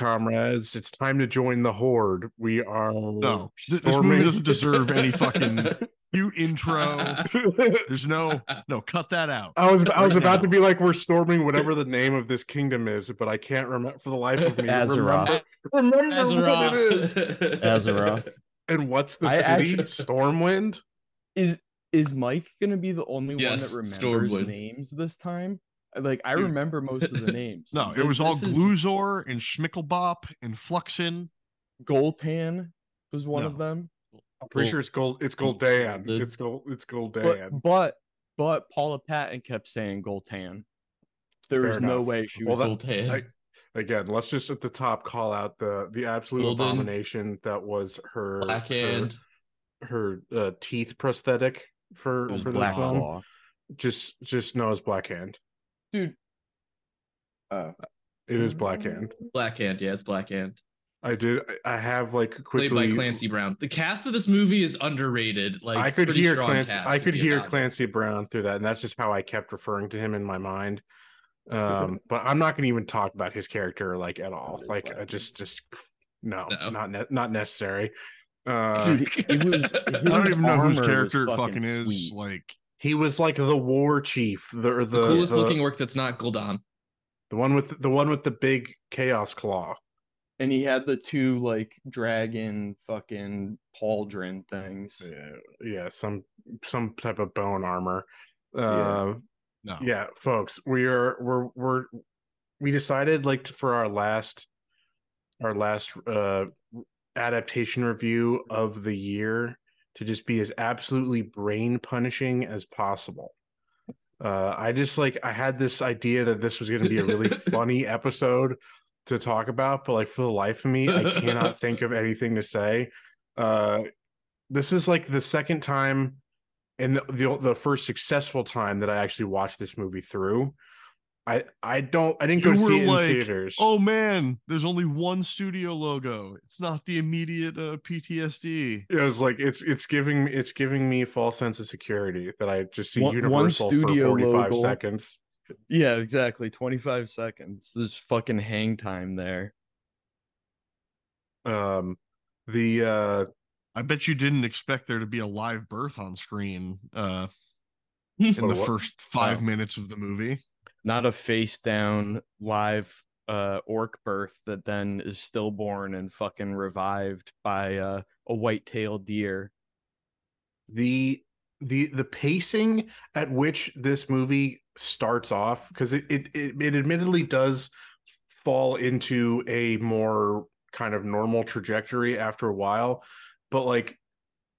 Hello, comrades. It's time to join the horde. We are No, th- this movie doesn't deserve any fucking cute intro. There's no no cut that out. I was I was Right about now. to be like, we're storming whatever the name of this kingdom is, but I can't remember for the life of me. Azeroth. Remember, remember what it is. Azeroth. And what's the I city? actually- Stormwind. Is is Mike gonna be the only Yes, one that remembers Stormwind. names this time? Like I Dude. remember most of the names. No, it This- was all this is- Gluzor and Schmickelbop and Fluxin. Goltan was one of them. I'm pretty Well, sure it's gold. It's Goldan. the- It's gold. It's Goldan. But but but Paula Patton kept saying Goltan. There Fair was no way she was. that- Voltaire. I- Again, let's just at the top call out the the absolute Golden. abomination that was her Blackhand. her, her uh, teeth prosthetic for for this film. Claw. Just just know as Blackhand. Dude. Oh. It is Blackhand. Blackhand. Yeah, it's Black Blackhand. I did. I I have like quickly. Played by Clancy Brown. The cast of this movie is underrated. Like I could hear Clancy. cast, I could hear honest. Clancy Brown through that, and that's just how I kept referring to him in my mind. Um, but I'm not going to even talk about his character like at all. Like, I just, just no, No. not ne- not necessary. Uh, Dude, it was. I don't even know whose character it fucking, fucking is. sweet. Like, he was like the war chief, the the The coolest the, looking work that's not Gul'dan. the one with the one with the big chaos claw. and he had the two like dragon fucking pauldron things. Yeah, yeah, some some type of bone armor. Uh, Yeah. no. yeah folks we are we're we're we decided like for our last our last uh adaptation review of the year to just be as absolutely brain punishing as possible uh i just like i had this idea that this was going to be a really funny episode to talk about but like for the life of me i cannot think of anything to say uh this is like the second time and the, the the first successful time that I actually watched this movie through. I I don't I didn't go You to see were it in like, theaters. Oh man, there's only one studio logo. It's not the immediate uh, PTSD. it was like it's it's giving it's giving me false sense of security that I just see One- one Universal studio for 45 logo. seconds. Yeah, exactly. Twenty five seconds. There's fucking hang time there. Um the uh I bet you didn't expect there to be a live birth on screen uh, in the what? first five Oh. minutes of the movie. Not a face down live uh orc birth that then is stillborn and fucking revived by uh, a white tailed deer. the the the pacing at which this movie starts off because it, it it it admittedly does fall into a more kind of normal trajectory after a while but like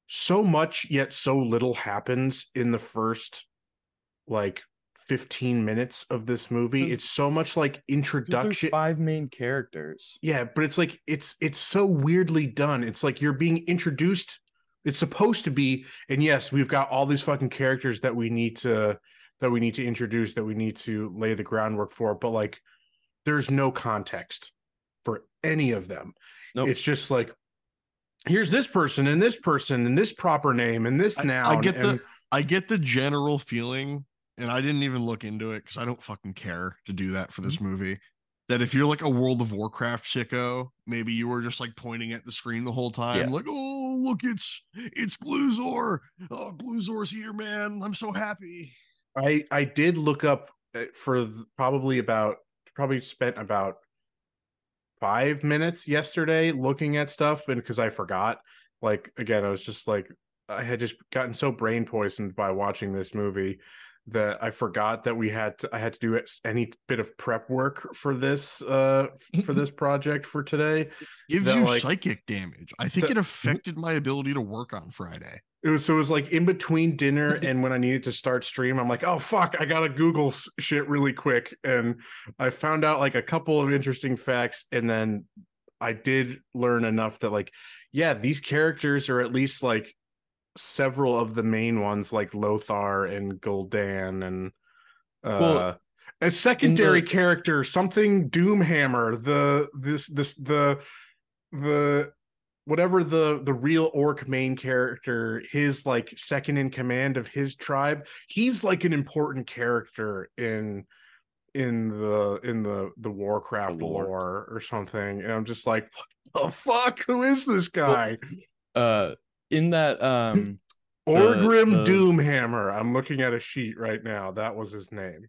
so much yet so little happens in the first like 15 minutes of this movie it's so much like introduction five main characters. yeah, but it's like it's it's so weirdly done. It's like you're being introduced. It's supposed to be, and yes, we've got all these fucking characters that we need to that we need to introduce, that we need to lay the groundwork for. But like, there's no context for any of them. Nope. It's just like here's this person and this person and this proper name and this I, noun. I get and- the I get the general feeling, and I didn't even look into it because I don't fucking care to do that for this Mm-hmm. movie. That if you're like a World of Warcraft sicko, maybe you were just like pointing at the screen the whole time, Yeah. like, oh look, it's it's Gluzor. Oh, Gluzor's here, man. I'm so happy. I I did look up uh, for probably about probably spent about five minutes yesterday looking at stuff and because I forgot like again I was just like I had just gotten so brain poisoned by watching this movie that I forgot that we had to I had to do any bit of prep work for this uh for this project for today Gives That, you like- psychic damage. I think the- it affected my ability to work on Friday. It was so it was like in between dinner and when I needed to start stream, I'm like, oh fuck, I gotta Google shit really quick, and I found out like a couple of interesting facts, and then I did learn enough that like, yeah, these characters are at least like several of the main ones, like Lothar and Gul'dan, and uh, Well, a secondary the- character, something Doomhammer, the this this the the whatever the the real orc main character his like second in command of his tribe he's like an important character in in the in the the Warcraft The lore. lore or something, and I'm just like, what the fuck? Who is this guy? Uh, in that um, Orgrim the- Doomhammer. I'm looking at a sheet right now. That was his name.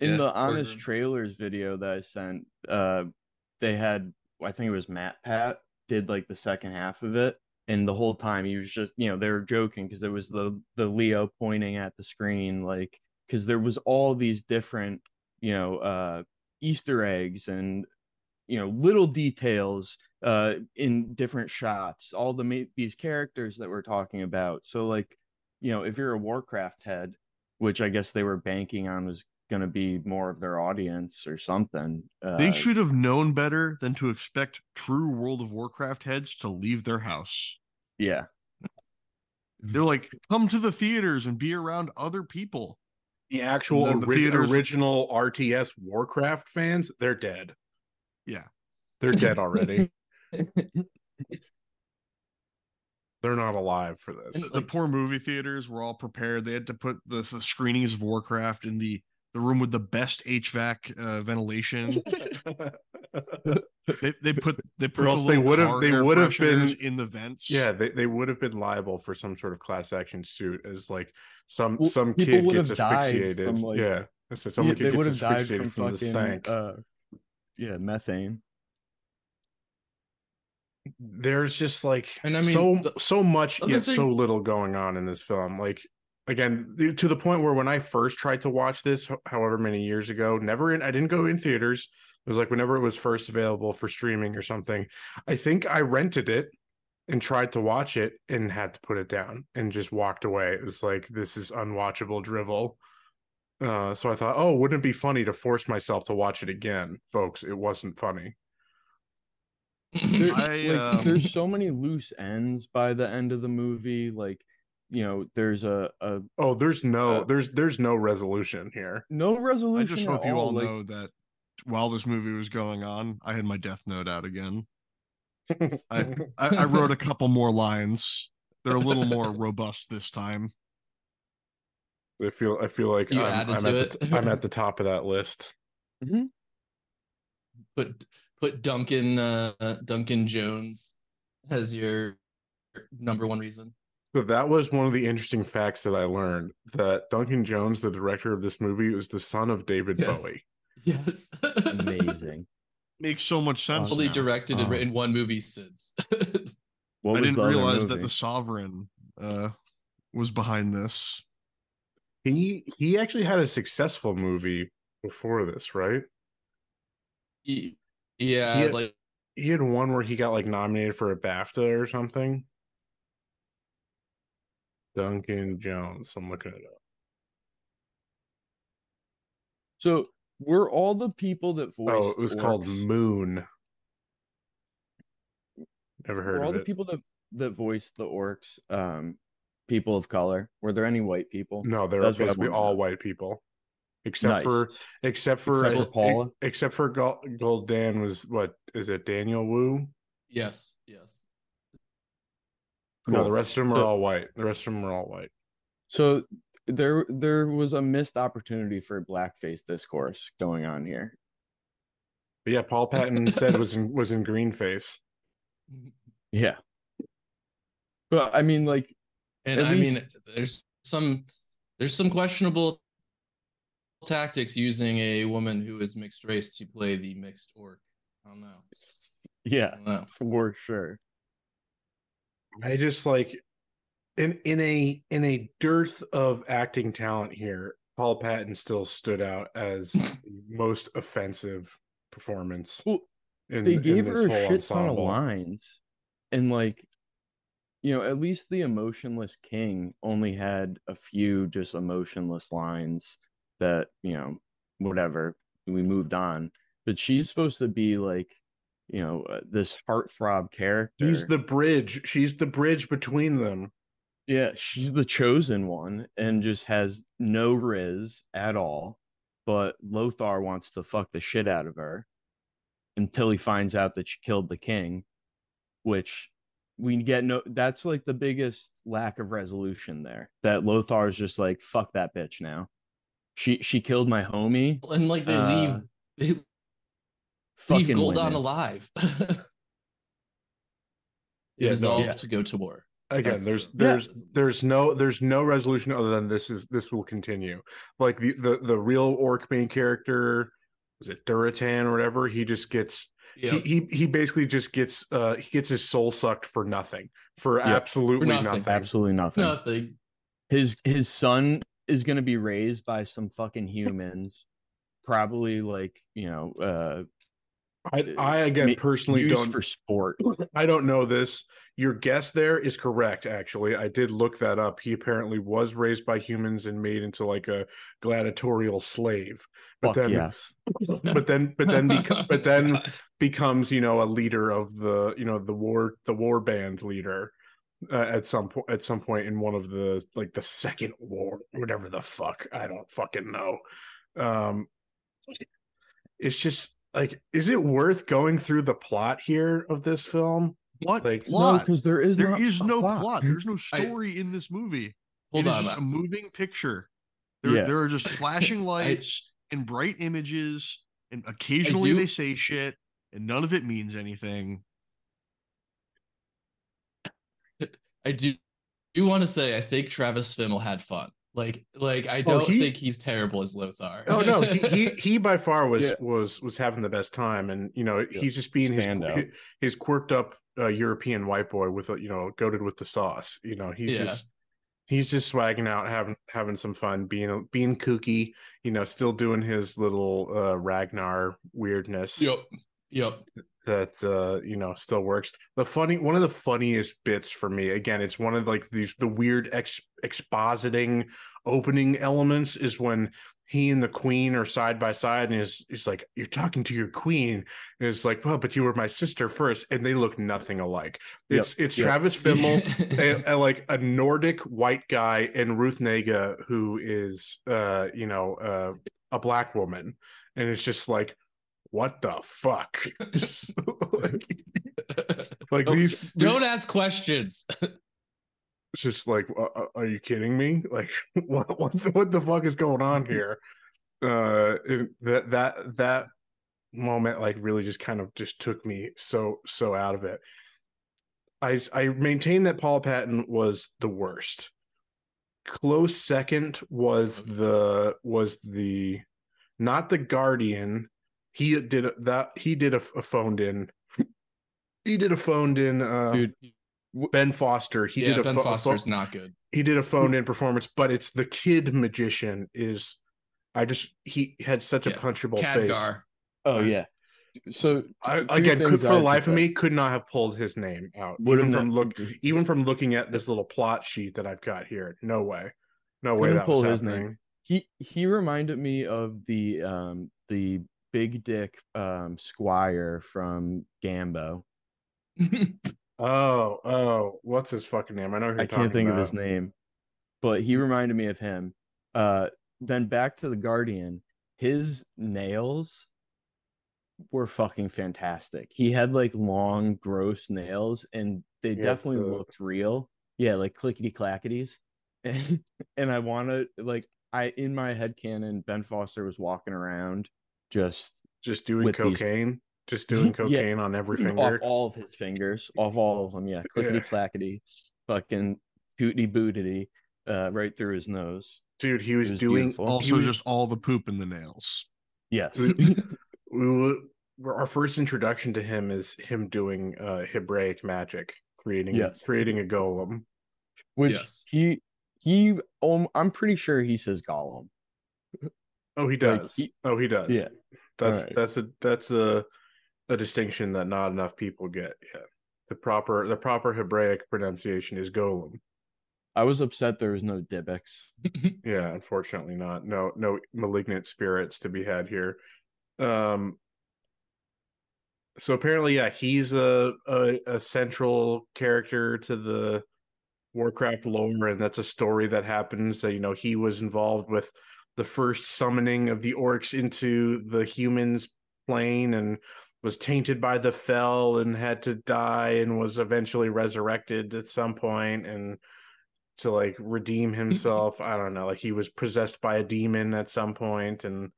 in Yeah, the honest Orgrim. trailers video that I sent, uh, they had I think it was Matt Pat did like the second half of it, and the whole time he was just you know they were joking because there was the the Leo pointing at the screen like because there was all these different you know uh Easter eggs and you know little details uh in different shots all the ma- these characters that we're talking about so like you know if you're a warcraft head which i guess they were banking on was going to be more of their audience or something uh, They should have known better than to expect true World of Warcraft heads to leave their house. yeah They're like, come to the theaters and be around other people. The actual the ori- original RTS Warcraft fans, they're dead. Yeah. They're dead already. they're not alive for this. And the poor movie theaters were all prepared. They had to put the, the screenings of Warcraft in the the room with the best HVAC uh, ventilation. They they put they put the else they would've- they would've been- in the vents. yeah, they, they would have been liable for some sort of class action suit as like some Well, some kid gets have asphyxiated. from, like- yeah. I said some Yeah, kid gets have asphyxiated from, from, the stank. uh yeah methane. There's just like And I mean, so the- so much yet thing- so little going on in this film. Like again to the point where when i first tried to watch this however many years ago never in i didn't go in theaters. It was like whenever it was first available for streaming or something i think i rented it and tried to watch it and had to put it down and just walked away. It was like this is unwatchable drivel uh so i thought oh wouldn't it be funny to force myself to watch it again folks it wasn't funny There- I, like, um, there's so many loose ends by the end of the movie like you know there's a, a oh there's no Uh, there's there's no resolution here no resolution. I resolution just at hope you all like, know that while this movie was going on, I had my death note out again. I, I, I wrote a couple more lines. They're a little more robust this time. I feel I feel like You I'm, added I'm to at the. I'm at the top of that list. put put Duncan uh Duncan Jones as your number one reason. So that was one of the interesting facts that I learned that Duncan Jones, the director of this movie, was the son of David Yes. Bowie. Yes. amazing Makes so much sense. Only now. directed and Oh. written one movie since. what I didn't the other realize that the Sovereign uh, was behind this. He he actually had a successful movie before this, right? He- yeah, Yeah. like He had one where he got like nominated for a BAFTA or something. Duncan Jones. I'm looking it up. so were all the people that voiced Oh, it was called Moon. Never heard. were all the people that that voiced the orcs um people of color were there any white people No, they're That's basically all white people, except for except for Except for Paula? except for Gold, Gold Dan was what is it Daniel Wu? yes, yes. No, the rest of them are So- all white. The rest of them are all white. So there there was a missed opportunity for blackface discourse going on here. But yeah, Paula Patton said was in was in green face. Yeah. But I mean like And At I mean there's some there's some questionable tactics using a woman who is mixed race to play the mixed orc. I don't know. I yeah, don't know. for sure. I just like in in a in a dearth of acting talent here, Paula Patton still stood out as the most offensive performance. Well, in, they in gave this her a whole shit ton of lines and like you know at least the emotionless king only had a few just emotionless lines that you know whatever we moved on but she's supposed to be like you know uh, this heartthrob character She's the bridge. She's the bridge between them. yeah she's the chosen one and just has no riz at all but lothar wants to fuck the shit out of her until he finds out that she killed the king which we get no that's like the biggest lack of resolution there that lothar's just like fuck that bitch now she she killed my homie. and like they Uh, leave they leave Fucking Goldon women. alive. they Yeah, no, yeah. to go to war. again That's there's the- there's that's- there's no there's no resolution other than this is this will continue like the the the real orc main character was it Durotan or whatever he just gets Yeah, he, he he basically just gets uh he gets his soul sucked for nothing for Yep. absolutely For nothing. nothing, Absolutely nothing. nothing. His his son is gonna be raised by some fucking humans, probably like you know, uh, I, I again personally don't for sport. I don't know this. Your guess there is correct. Actually, I did look that up. He apparently was raised by humans and made into like a gladiatorial slave. But Fuck then, yes. but then, but then, but then God. becomes you know a leader of the you know the war the war band leader uh, at some point at some point in one of the like the second war whatever the fuck I don't fucking know. Um, it's just like, is it worth going through the plot here of this film? What Like- No, plot? because there is there not is a no plot. There's no I- story in this movie. Hold it is on. just a moving picture. There, Yeah. there are just flashing lights and bright images, and occasionally they say shit, and none of it means anything. I do do want to say I think Travis Fimmel had fun. Like like I don't Oh, he- think he's terrible as Lothar. Oh no, he he, he by far was Yeah. was was having the best time, and you know Yeah. he's just being his Standout. his quirked up uh, European white boy with a you know goaded with the sauce. You know he's Yeah. just he's just swagging out, having having some fun, being being kooky. You know, still doing his little uh, Ragnar weirdness. Yep. Yep. That uh you know still works. The funny one of the funniest bits for me again it's one of like these the weird ex expositing opening elements is when he and the queen are side by side and is he's like you're talking to your queen. And it's like well but you were my sister first and they look nothing alike. Yep, it's it's yep. travis fimmel a, a- like a nordic white guy and ruth negga who is uh you know uh a black woman. And it's just like what the fuck? Like, like Don't- these Don't ask questions. it's just like uh, uh, are you kidding me? Like what what the, what the fuck is going on here? Uh it- that that that moment like really just kind of just took me so so out of it. I i maintain that paula patton was the worst. Close second was the was the not the guardian he did a- that he did a, a phoned in he did a phoned in uh Dude, ben foster he yeah, did a Ben pho- a Foster's pho- not good. he did a phoned in performance but it's the kid magician is i just he had such a Yeah, punchable face Khadgar. oh Right. yeah. So I, again could, for the life of me could not have pulled his name out Would've even from not- look even from looking at this little plot sheet that i've got here no way no way Couldn't that was pull his name. he he reminded me of the um the big dick um squire from Gambo. oh oh what's his fucking name i know who you're I can't talking think of his name, but he reminded me of him. Uh, then back to the Guardian. His nails were fucking fantastic. He had like long, gross nails, and they Yeah, definitely the- looked real. Yeah, like clickety clackities. And and I wanted like I in my head canon, Ben Foster was walking around just just doing with these- cocaine just doing Yeah. cocaine on every off finger all of his fingers, off all of them. Yeah, clickety clackety, fucking tootity bootity, uh, right through his nose. dude he was, was doing beautiful. Also, was- just all the poop in the nails. Yes. we were, our first introduction to him is him doing uh hebraic magic creating Yes. creating a golem Which Yes. he he um, I'm pretty sure he says Gollum. Oh he Like, does. he- oh he does. Yeah. that's Alright. that's a that's a a distinction that not enough people get. Yeah. The proper the proper hebraic pronunciation is golem. I was upset there was no Dybbuk. yeah unfortunately not. No no malignant spirits to be had here. Um so apparently yeah he's a, a a central character to the warcraft lore and that's a story that happens that you know he was involved with the first summoning of the orcs into the humans plane and was tainted by the fell and had to die and was eventually resurrected at some point and to like redeem himself. I don't know, like he was possessed by a demon at some point, and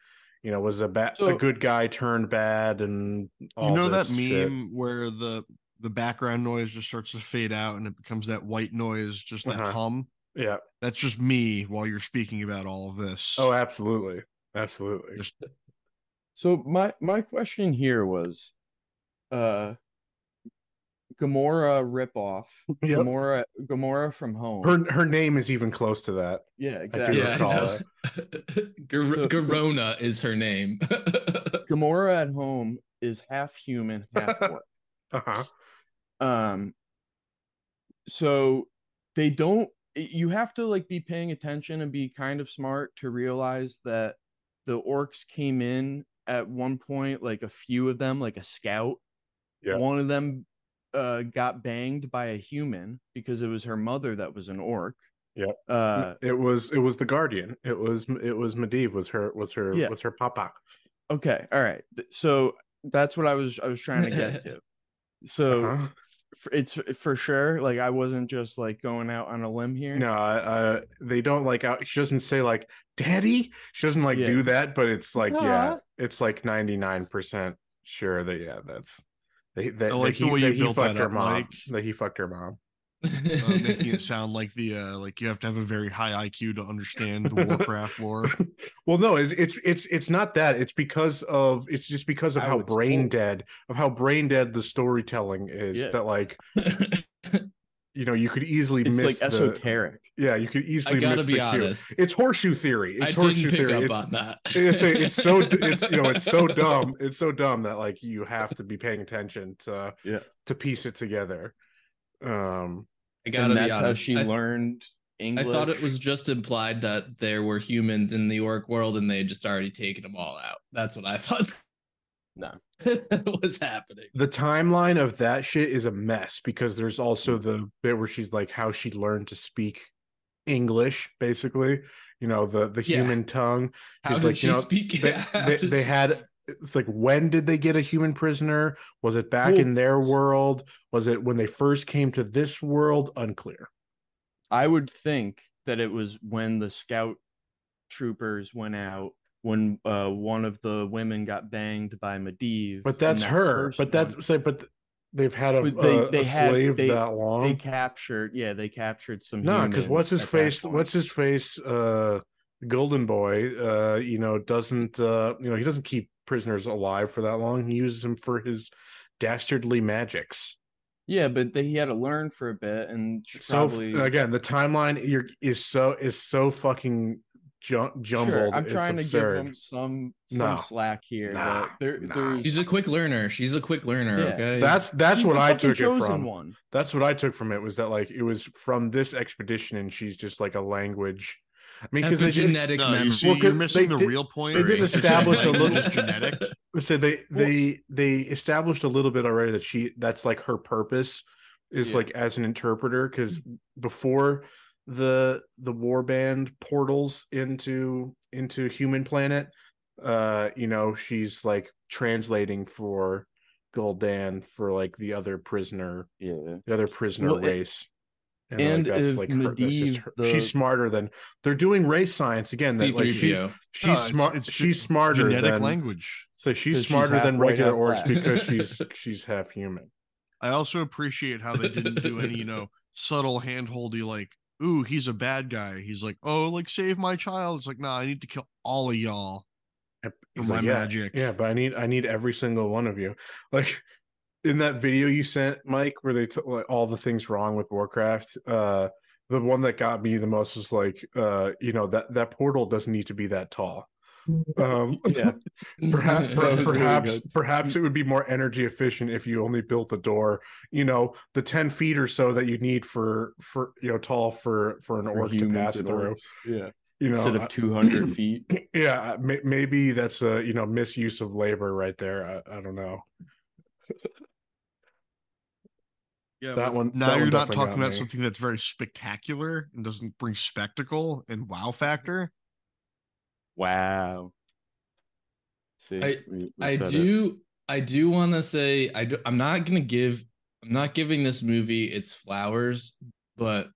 you know was a bad, So- a good guy turned bad, and all you know that meme shit. where the the background noise just starts to fade out and it becomes that white noise, just that Uh-huh. hum. Yeah. That's just me while you're speaking about all of this. Oh, absolutely, absolutely. Just- So my my question here was, uh, Gamora ripoff. Yep. Gamora Gamora from home. Her her name is even close to that. yeah, exactly. Yeah, I. Gar- So- Garona is her name. Gamora at home is half human, half orc. Uh huh. um so they don't you have to like be paying attention and be kind of smart to realize that the orcs came in at one point like a few of them like a scout Yeah. one of them uh got banged by a human because it was her mother that was an orc Yeah. uh it was it was the Guardian. It was it was Medivh was her was her Yeah. was her papa. okay all right so that's what i was i was trying to get to so Uh-huh. F- it's for sure like i wasn't just like going out on a limb here No, uh, they don't like out. She doesn't say like "daddy." She doesn't like Yeah. do that, but it's like yeah, Yeah. it's like ninety nine percent sure that yeah, that's they that, I like that the he, way that you he built fucked that her up, mom. Mike. That he fucked her mom. Uh, making it sound like the uh like you have to have a very high IQ to understand the Warcraft lore. well, no, it, it's it's it's not that. It's because of it's just because of How how brain told. dead of how brain dead the storytelling is. Yeah. That like you know you could easily it's miss like the, esoteric Yeah, you could easily. I gotta miss be the cue. It's horseshoe theory. It's I horseshoe didn't pick theory. up it's, on that. it's, it's so it's you know it's so dumb. It's so dumb that like you have to be paying attention to Yeah. to piece it together. Um, I gotta and be that's how she I, learned English. I thought it was just implied that there were humans in the orc world and they had just already taken them all out. That's what I thought no was happening. the timeline of that shit is a mess because there's also the bit where she's like how she learned to speak English, basically. You know the the Yeah. human tongue. How It's did like, she you know, speak? they, How they, they had it's like when did they get a human prisoner? Was it back Well- in their world? Was it when they first came to this world? Unclear. I would think that it was when the scout troopers went out when uh one of the women got banged by Medivh. but that's that her but that's say but they've had a, they- a- they a had- slave they- that long? they captured yeah they captured some no because what's his face what's his face uh golden boy uh you know doesn't uh you know he doesn't keep prisoners alive for that long he uses them for his dastardly magics yeah but they, he had to learn for a bit and so probably again the timeline you're, is so is so fucking ju- jumbled Sure, I'm it's trying to absurd. give him some some No. slack here. Nah, that there, nah. there's She's a quick learner. She's a quick learner. Yeah. Okay. that's that's she's what i took it from One. that's what i took from it was that like it was from this expedition and she's just like a language i mean because they did, epigenetic No, you memory. see, you're missing they the did- real point. they did establish a little- just genetic. so they Well- they they established a little bit already that she that's like her purpose is Yeah. like as an interpreter because before the the warband portals into into human planet uh you know she's like translating for Gul'dan for like the other prisoner Yeah. the other prisoner Well, it- race and, and like, that's if like her, that's just her- the- she's smarter than they're doing race science again that like she, C3PO. she's No, smart it's she's ge- smarter genetic than language. so she's smarter than regular half orcs black. because she's she's half human. I also appreciate how they didn't do any, you know, subtle handholdy like, ooh, he's a bad guy. He's like, oh, like save my child. It's like, nah, I need to kill all of y'all. For he's my yeah, magic. Yeah, but I need I need every single one of you. Like in that video you sent, Mike, where they took like all the things wrong with Warcraft. Uh, the one that got me the most is like, uh, you know that that portal doesn't need to be that tall. Um, Yeah. perhaps That was really perhaps perhaps it would be more energy efficient if you only built the door you know the 10 feet or so that you need for for you know tall for for an for orc to pass through orcs. Yeah. you know Instead of 200 feet. yeah may, maybe that's a you know misuse of labor right there i, I don't know Yeah, That one- Now that you're not talking about me. something that's very spectacular and doesn't bring spectacle and wow factor. Wow. See, I- we- we I said it. do I do want to say I do, I'm not going to give I'm not giving this movie its flowers, but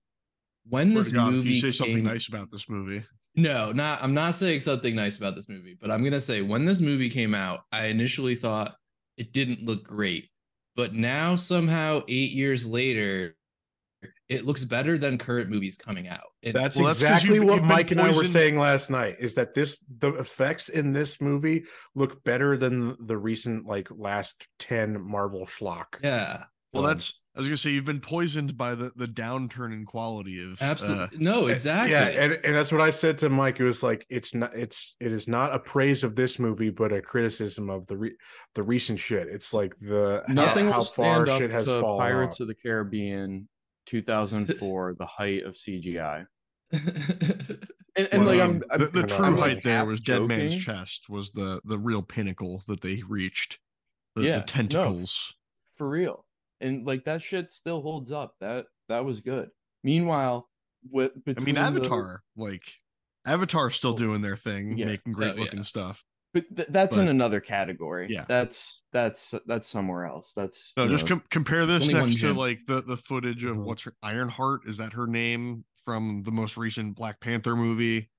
when this God, movie you say something came- nice about this movie. No, not I'm not saying something nice about this movie, but I'm gonna say when this movie came out, I initially thought it didn't look great. But now somehow eight years later, it looks better than current movies coming out. And That's Well, exactly you've- what you've Mike and I were saying last night. Is that this the effects in this movie look better than the recent like last ten Marvel schlock? yeah. Well, um, that's I was gonna say you've been poisoned by the the downturn in quality of uh, absolutely no, exactly. Yeah, and, and that's what I said to Mike. It was like it's not it's it is not a praise of this movie, but a criticism of the re, the recent shit. It's like the Nothing how, how far shit has to fallen. Pirates off. of the Caribbean 2004, the height of CGI. And, and well, like I'm, the, I'm- the I'm true like height there half was Dead Man's chest was the the real pinnacle that they reached. The, Yeah, the no. tentacles. for real and like that shit still holds up that that was good meanwhile with I mean, between the- Avatar, like Avatar's still doing their thing, yeah. making great Oh, yeah. looking stuff. but th- that's in another category Yeah. that's that's that's somewhere else that's No, just know, com- compare this only one next to like the the footage of Mhm. what's her Ironheart. Is that her name from the most recent Black Panther movie?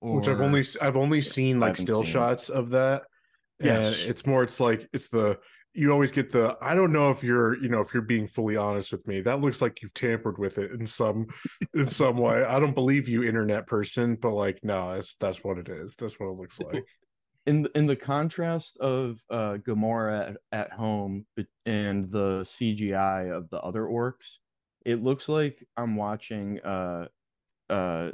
which I've only I've only seen like still seen it. shots of that. And it's more it's like it's the you always get the I don't know if you're you know if you're being fully honest with me. That looks like you've tampered with it in some in some way. I don't believe you, internet person, but like no, that's that's what it is. That's what it looks like. in in the contrast of uh Gamora at, at home and the CGI of the other orcs, it looks like I'm watching uh uh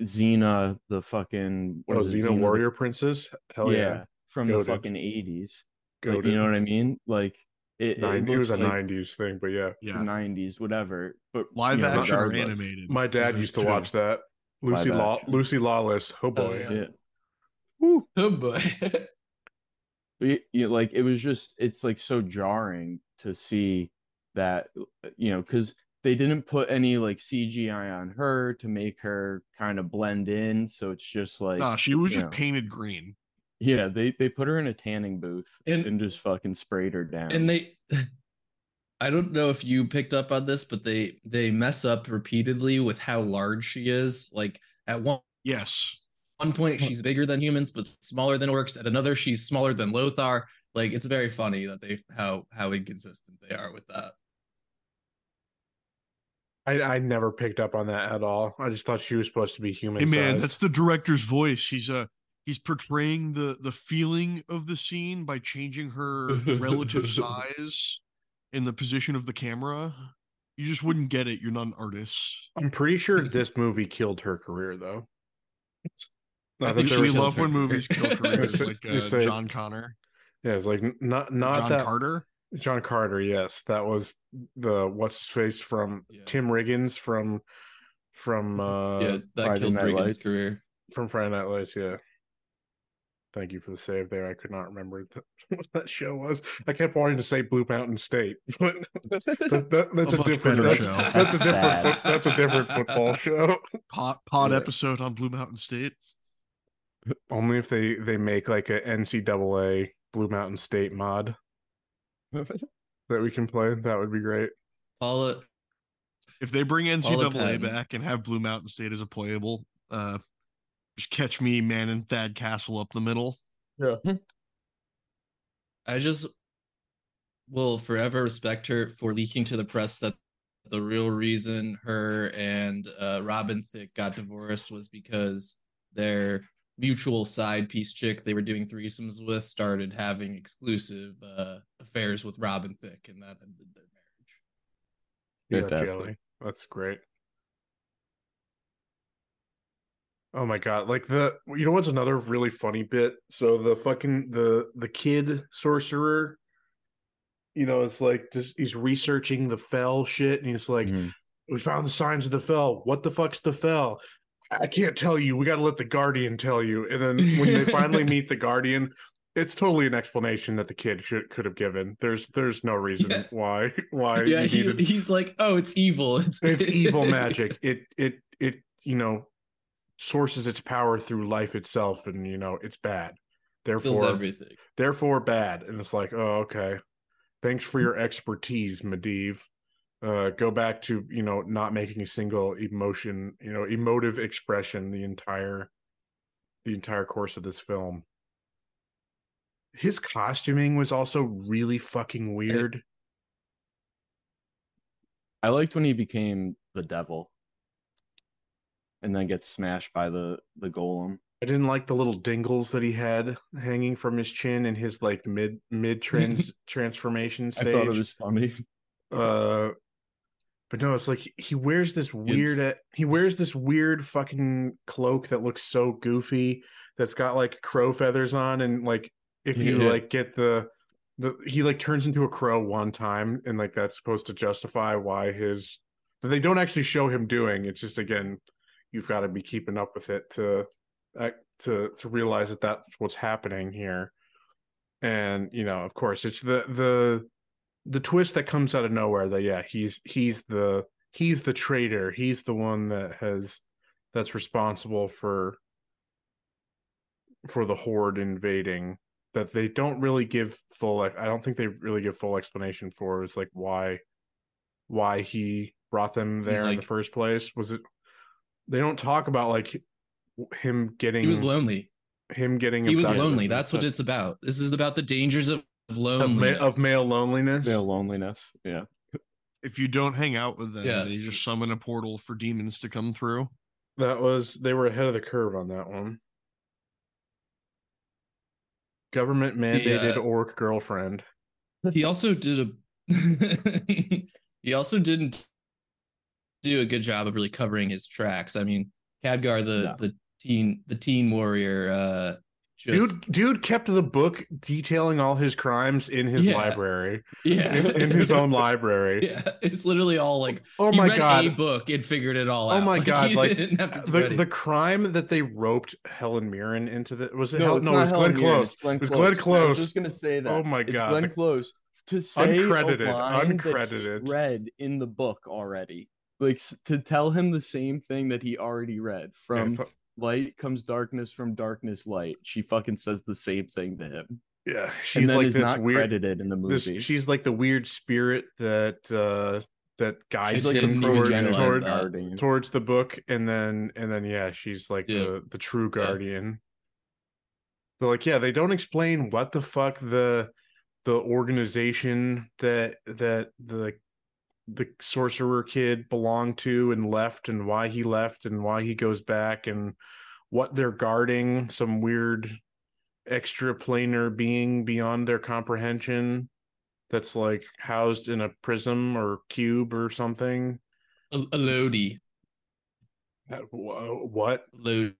Xena the fucking what Oh, Xena the- Warrior Princess? Hell yeah, yeah. from Goated. the fucking 80s. Go Like, you know what I mean? Like it, it, it was a like '90s thing, but yeah, yeah, 90s, whatever. But live you know, action or animated. my dad used to two. watch that. Lucy Law. Lucy Lawless. Oh, oh boy, yeah. Yeah. oh boy. But you, you like it was just it's like so jarring to see that you know because they didn't put any like CGI on her to make her kind of blend in so it's just like Nah, she was just know. painted green. Yeah they they put her in a tanning booth And- and, just fucking sprayed her down and they I don't know if you picked up on this, but they they mess up repeatedly with how large she is. Like at one Yes. one point she's bigger than humans but smaller than orcs. At another she's smaller than Lothar. Like it's very funny that they how how inconsistent they are with that. I I never picked up on that at all. I just thought she was supposed to be human. Hey man, that's the director's voice. He's uh he's portraying the the feeling of the scene by changing her relative size in the position of the camera. You just wouldn't get it. You're not an artist. I'm pretty sure this movie killed her career, though. I Not think that We she was love when movies kill careers, like uh, say- John Connor, yeah, it's like not not John that Carter. John Carter. Yes, that was the what's his face from Yeah. Tim Riggins from from uh yeah, that Friday killed Night Reagan's Lights. career. from Friday Night Lights. Yeah. Thank you for the save there. I could not remember what that show was. I kept wanting to say Blue Mountain State, but that, that, that's A a, different better that's, show. that's a different Bad. that's a different football show. Pod, pod Yeah. episode on Blue Mountain State. Only if they they make like a NCAA Blue Mountain State mod that we can play. That would be great. Call it If they bring Call it NCAA back and have Blue Mountain State as a playable, uh, just catch me, man, and Thad Castle up the middle. Yeah. I just will forever respect her for leaking to the press that the real reason her and uh, Robin Thicke got divorced was because their mutual side piece chick they were doing threesomes with started having exclusive uh, affairs with Robin Thicke, and that ended their marriage. Yeah, Fantastic. jelly. That's great. Oh my god! Like the you know what's another really funny bit? So the fucking the the kid sorcerer, you know, it's like just he's researching the fell shit, and he's like, Mhm. "We found the signs of the fell. What the fuck's the fell?" I can't tell you. We got to let the guardian tell you. And then when they finally meet the guardian, it's totally an explanation that the kid should could have given. There's there's no reason Yeah. why why yeah, he, needed- he's like, "Oh, it's evil. It's it's evil magic it it it you know sources its power through life itself and you know it's bad. Therefore everything." therefore bad. And it's like oh okay. Thanks for your expertise medivh. Uh go back to you know not making a single emotion you know emotive expression the entire the entire course of this film. His costuming was also really fucking weird. I liked when he became the devil, and then gets smashed by the the golem. i didn't like the little dingles that he had hanging from his chin in his like mid mid trans transformation stage I thought it was funny. uh but no it's like he- wears this weird uh, he wears this weird fucking cloak that looks so goofy that's got like crow feathers on and like if you Yeah. like get the the he like turns into a crow one time and like that's supposed to justify why his that they don't actually show him doing it's just again you've got to be keeping up with it to uh, to to realize that that's what's happening here. And you know of course it's the the the twist that comes out of nowhere that yeah he's he's the he's the traitor. He's the one that has that's responsible for for the horde invading that they don't really give full i don't think they really give full explanation for is like why why he brought them there in the first place. Was it they don't talk about like him getting He was lonely. him getting He was lonely. That's what it's about. This is about the dangers of, of of, ma- loneliness. of male loneliness Their loneliness. Yeah. If you don't hang out with them, they just summon a portal for demons to come through. That was they were ahead of the curve on that one. Government mandated Yeah. orc girlfriend. He also did a. he also didn't do a good job of really covering his tracks. I mean, Khadgar, the No. the teen the teen warrior, uh, just Dude, dude kept the book detailing all his crimes in his Yeah. library, yeah, in, in his own library. Yeah, it's literally all like Oh he my read god! a book and figured it all Oh out. Oh my God, like, didn't have to do the the crime that they roped Helen Mirren into the was it No, Hel- it's no, not it was Helen Glenn Mirren, Close. it's Glenn It was Glenn I was just gonna say that. Oh my god, It's Glenn Close to say Uncredited, a line that he uncredited. read in the book already. Like to tell him the same thing that he already read Yeah, from fu- light comes darkness, from darkness light. She fucking says the same thing to him, yeah, she's and then like is this not weird. credited in the This, movie. she's like the weird spirit that uh that guides like him toward, toward, that. towards the book and then and then yeah she's like Yeah. the the true Yeah. they're like yeah they don't explain what the fuck the the organization that that the the sorcerer kid belonged to and left and why he left and why he goes back and what they're guarding some weird extra planar being beyond their comprehension that's like housed in a prism or cube or something a, Alodi. Uh, what Lodi.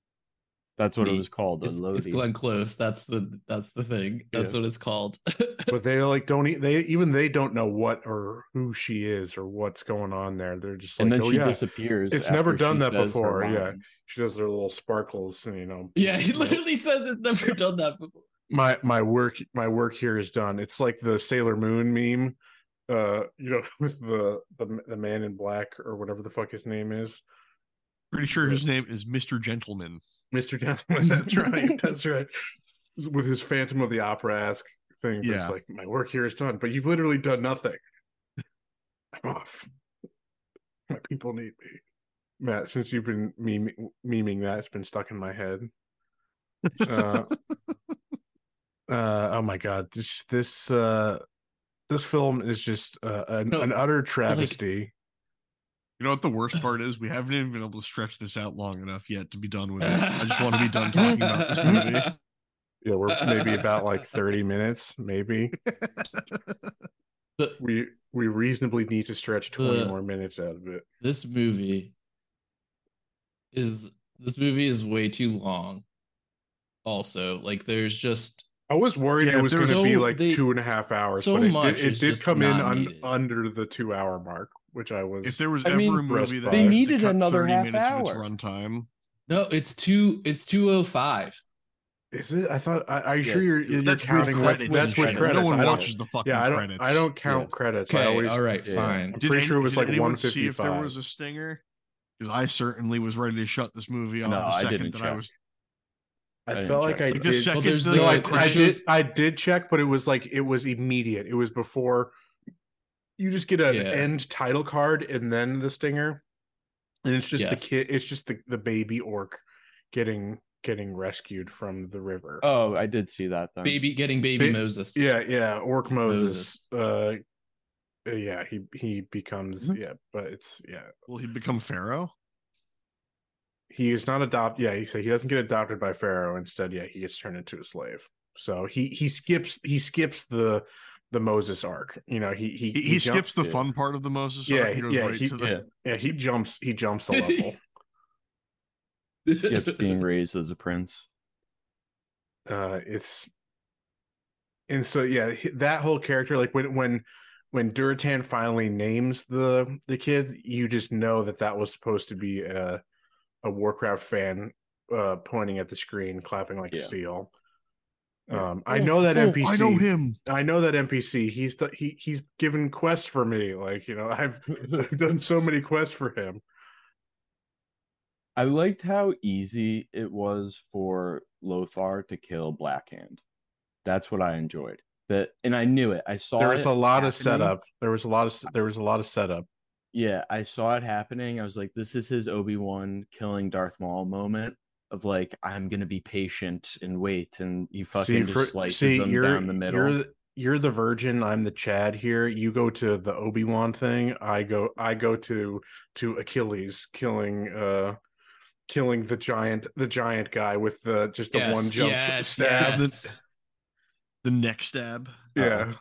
That's what it was called. A It's, it's Glenn Close. That's the that's the thing. That's what it's called. but they like don't e- they even they don't know what or who she is or what's going on there they're just like and then oh she yeah disappears. It's never done that before, yeah. she does their little sparkles and you know yeah, he literally says it's never done that before. my my work my work here is done it's like the sailor moon meme uh you know with the the, the man in black or whatever the fuck his name is Pretty sure his name is Mr. Gentleman. Mr gentleman. That's right. That's right. With his phantom of the opera esque thing. Yeah. It's like my work here is done but you've literally done nothing. I'm off. My people need me. Matt since you've been meme- memeing that it's been stuck in my head. Uh, uh oh my god. This this uh this film is just uh, an, No, an utter travesty You know what the worst part is? We haven't even been able to stretch this out long enough yet to be done with it. I just want to be done talking about this movie. yeah we're maybe about like 30 minutes maybe The- we we reasonably need to stretch 20 The- more minutes out of it this movie is this movie is way too long. Also, like there's just i was worried Yeah, it was going there's- to be like they- two and a half hours so but it much did, it is did come in un, under the two hour mark which i was If there was I ever mean, a movie that They needed cut another 30 half minutes of its hour. runtime, no, it's two it's two oh five. is it i thought I, are you Yeah, sure you're, oh you're that's counting with that's, credits. that's and with credits No one watches the fucking yeah i don't credits. i don't count Yeah. credits i Okay, always all right, yeah. fine. i'm Did pretty sure it was like anyone see if 155 there was a stinger? Because I certainly was ready to shut this movie off No, the I second didn't that I was. I I felt like check. I Like the did. second there's the, the- No, I, I did. I did check, but it was like it was immediate. It was before. You just get an Yeah. end title card and then the stinger, and it's just Yes. the kid. It's just the the baby orc getting getting rescued from the river. Oh, I did see that then. Baby getting baby Ba- Moses. Yeah, yeah, Orc Moses. Moses. Uh, yeah, he he becomes Mhm. yeah, but it's yeah, Will he become Pharaoh? he is not adopted. Yeah, he said he doesn't get adopted by Pharaoh. Instead, yeah, he gets turned into a slave. So he he skips he skips the the Moses arc. You know, he he He, he jump- skips the yeah. fun part of the Moses. Yeah, arc. he goes yeah, right he- to the. yeah. Yeah, he jumps he jumps a level. Skips being raised as a prince. uh it's and so yeah that whole character like when when when Durotan finally names the the kid you just know that that was supposed to be a a warcraft fan uh pointing at the screen clapping like a seal Yeah. um i Oh, know that oh, npc I know him. I know that npc he's the, he he's given quests for me like you know i've i've done so many quests for him I liked how easy it was for Lothar to kill Blackhand. That's what I enjoyed. That and I knew it. I saw there was it a lot of setup there was a lot of there was a lot of setup Yeah, I saw it happening. I was like, this is his Obi-Wan killing Darth Maul moment of like, I'm gonna be patient and wait, and he fucking just for- slices them you're, down the middle. You're the, you're the virgin. I'm the Chad here. You go to the Obi Wan thing. I go. I go to to Achilles killing uh killing the giant the giant guy with the just the Yes, one jump yes, stab. yes. The neck stab. Yeah,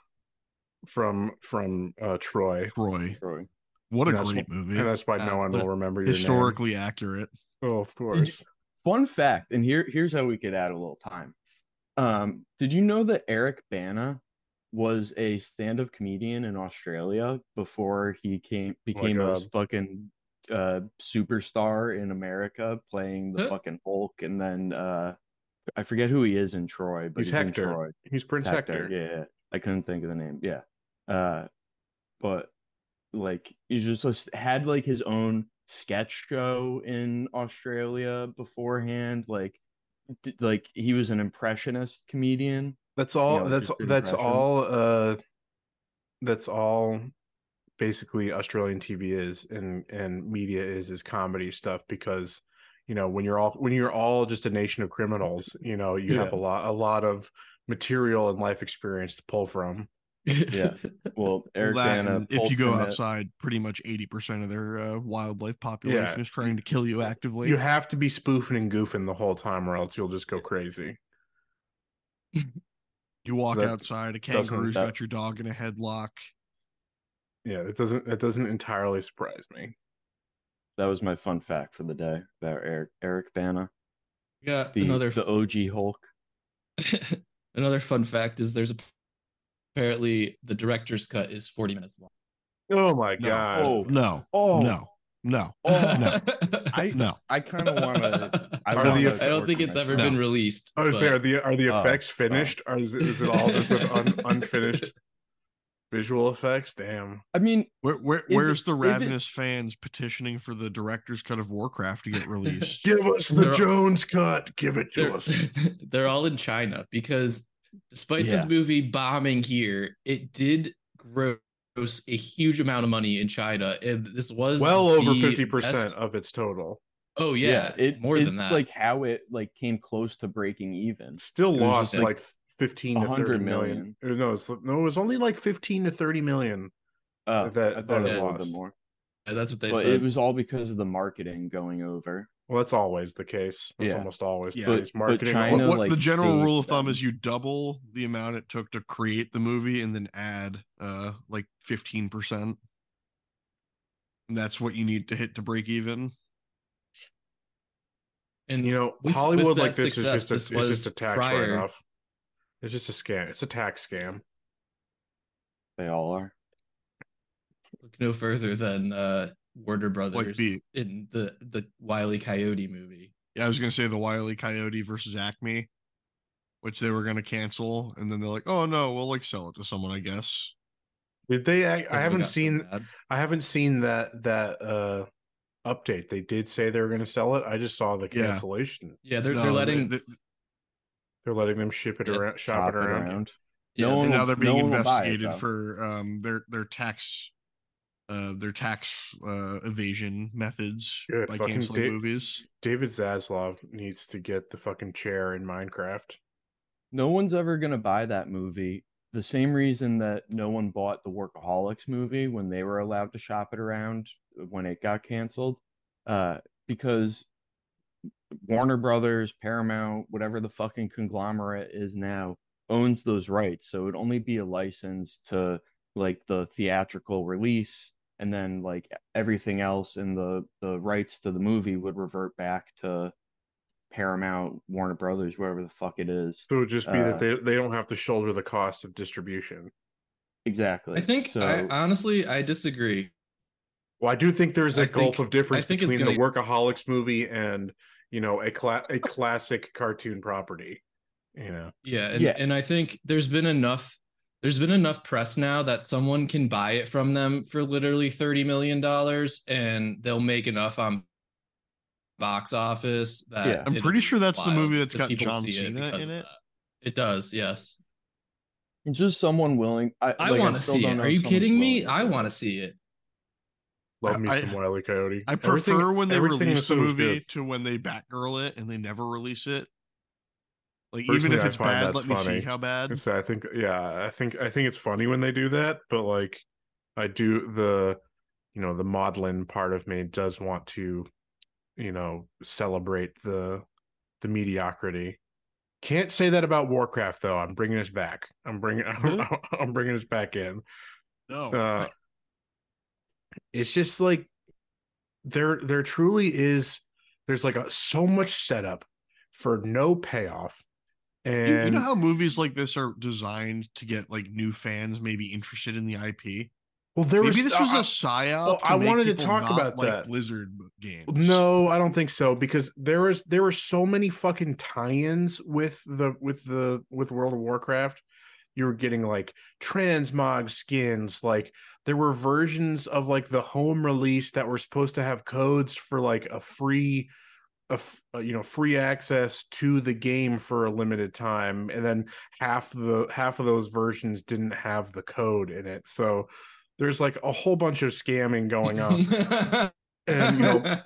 from from uh Troy, Troy. Troy. What a And that's great wh- movie. and that's why no Uh, one will remember your Historically accurate. Oh, of you- course. Fun fact, and here here's how we could add a little time. Um, did you know that Eric Bana was a stand-up comedian in Australia before he came became a fucking uh superstar in America playing the Huh? fucking Hulk and then uh I forget who he is in Troy, but He's he's, in Hector. Troy. He's Prince Hector. Yeah, yeah. I couldn't think of the name. Yeah. Uh but like he just had like his own sketch show in Australia beforehand like d- like he was an impressionist comedian. That's all. know, that's that's all. Uh, that's all. Basically, Australian TV is and and media is is comedy stuff because you know when you're all when you're all just a nation of criminals, you know you have a lot a lot of material and life experience to pull from. Yeah. Well, Eric Well, that, Bana and if you go from it. outside, pretty much 80% of their uh, wildlife population Yeah. is trying to kill you actively. You have to be spoofing and goofing the whole time, or else you'll just go crazy. You walk that outside, a doesn't- kangaroo's that- got your dog in a headlock. Yeah, it doesn't it doesn't entirely surprise me. that was my fun fact for the day about Eric Eric Bana, Yeah, the another the OG Hulk. another fun fact is there's a, apparently the director's cut is 40 minutes long. Oh my No. god! Oh. No, Oh no, no, Oh, no, I no. I kind of want to. I, wanna the- I don't think it's ever myself. been released. I was but- saying, are the are the Oh, effects finished, or is it, is it all just with un, unfinished visual effects? Damn. I mean, Where, where, it- where's the if it- ravenous fans petitioning for the director's cut of Warcraft to get released? Give us the They're- Jones cut. Give it to they're, us. they're all in China because despite Yeah. this movie bombing here, it did gross a huge amount of money in China. And this was Well over fifty percent best- of its total. Oh yeah, it more it's than that. like how it like came close to breaking even. Still lost like, like fifteen to thirty million. Uh, No, it's, no, it was only like fifteen to thirty million. Oh, That- I that thought it was it a little bit lost. more, Yeah, that's what they but said. it was all because of the marketing going over. Well, that's always the case. It's Yeah. almost always Yeah. the But- case. but Marketing. China- What, what like, the general rule of thumb them. is you double the amount it took to create the movie and then add uh like 15%. And that's what you need to hit to break even. and you know, with- Hollywood with like this success, is just a, this it's just a tax prior- write-off. It's just a scam. It's a tax scam. They all are. look no further than uh Warner Brothers the- in the the Wile E. Coyote movie. Yeah, I was gonna say the Wile E. Coyote versus Acme, which they were gonna cancel, and then they're like, "Oh no, we'll like sell it to someone, I guess." Did they? I, I haven't got so seen. I haven't seen that that uh update. They did say they were going to sell it. I just saw the cancellation. Yeah, they're No, they're letting they- They're letting them ship it Yeah, around, shop, it around. Yeah, No one and now will- they're being no one will buy it, investigated for um their their tax uh their tax uh evasion methods Good, by fucking canceling Dave- movies. David Zaslav needs to get the fucking chair in Minecraft. No one's ever gonna buy that movie. The same reason that no one bought the Workaholics movie when they were allowed to shop it around when it got canceled, uh, because Warner Brothers, Paramount, whatever the fucking conglomerate is now, owns those rights. So it'd only be a license to like the theatrical release, and then like everything else in the the rights to the movie would revert back to Paramount, Warner Brothers, wherever the fuck it is. So it would just be Uh, that they, they don't have to shoulder the cost of distribution. Exactly. I think so. I honestly I disagree. Well, I do think there's a I gulf think- of difference I think between the gonna- Workaholics movie and you know a cla- a classic cartoon property. You know, Yeah, and, Yeah. and I think there's been enough there's been enough press now that someone can buy it from them for literally 30 million dollars and they'll make enough on box office that Yeah. I'm pretty sure that's the movie that's got John see Cena because in it. It does, yes. It's just someone willing. I, I like, want to see it. Are you kidding me? willing I want to see it. love me I- some Wile E. Coyote. I Everything- prefer when they release the movie good. to when they Batgirl it and they never release it. Like even if it's bad, let me see how bad. So I think, yeah, I think I think it's funny when they do that, but like, I do the, you know, the maudlin part of me does want to, you know, celebrate the, the mediocrity. Can't say that about Warcraft though. I'm bringing us back. I'm bringing I'm, I'm bringing us back in. No, Uh, it's just like there there truly is. There's like a so much setup for no payoff, and you, you know how movies like this are designed to get like new fans maybe interested in the IP. well there Maybe was this was uh, a psyop. well, I wanted to talk about like that. Blizzard games. No, I don't think so because there was there were so many fucking tie-ins with the with the with World of Warcraft. You were getting like transmog skins, like there were versions of like the home release that were supposed to have codes for like a free a f- uh, you know free access to the game for a limited time and then half the half of those versions didn't have the code in it. So there's like a whole bunch of scamming going on and you know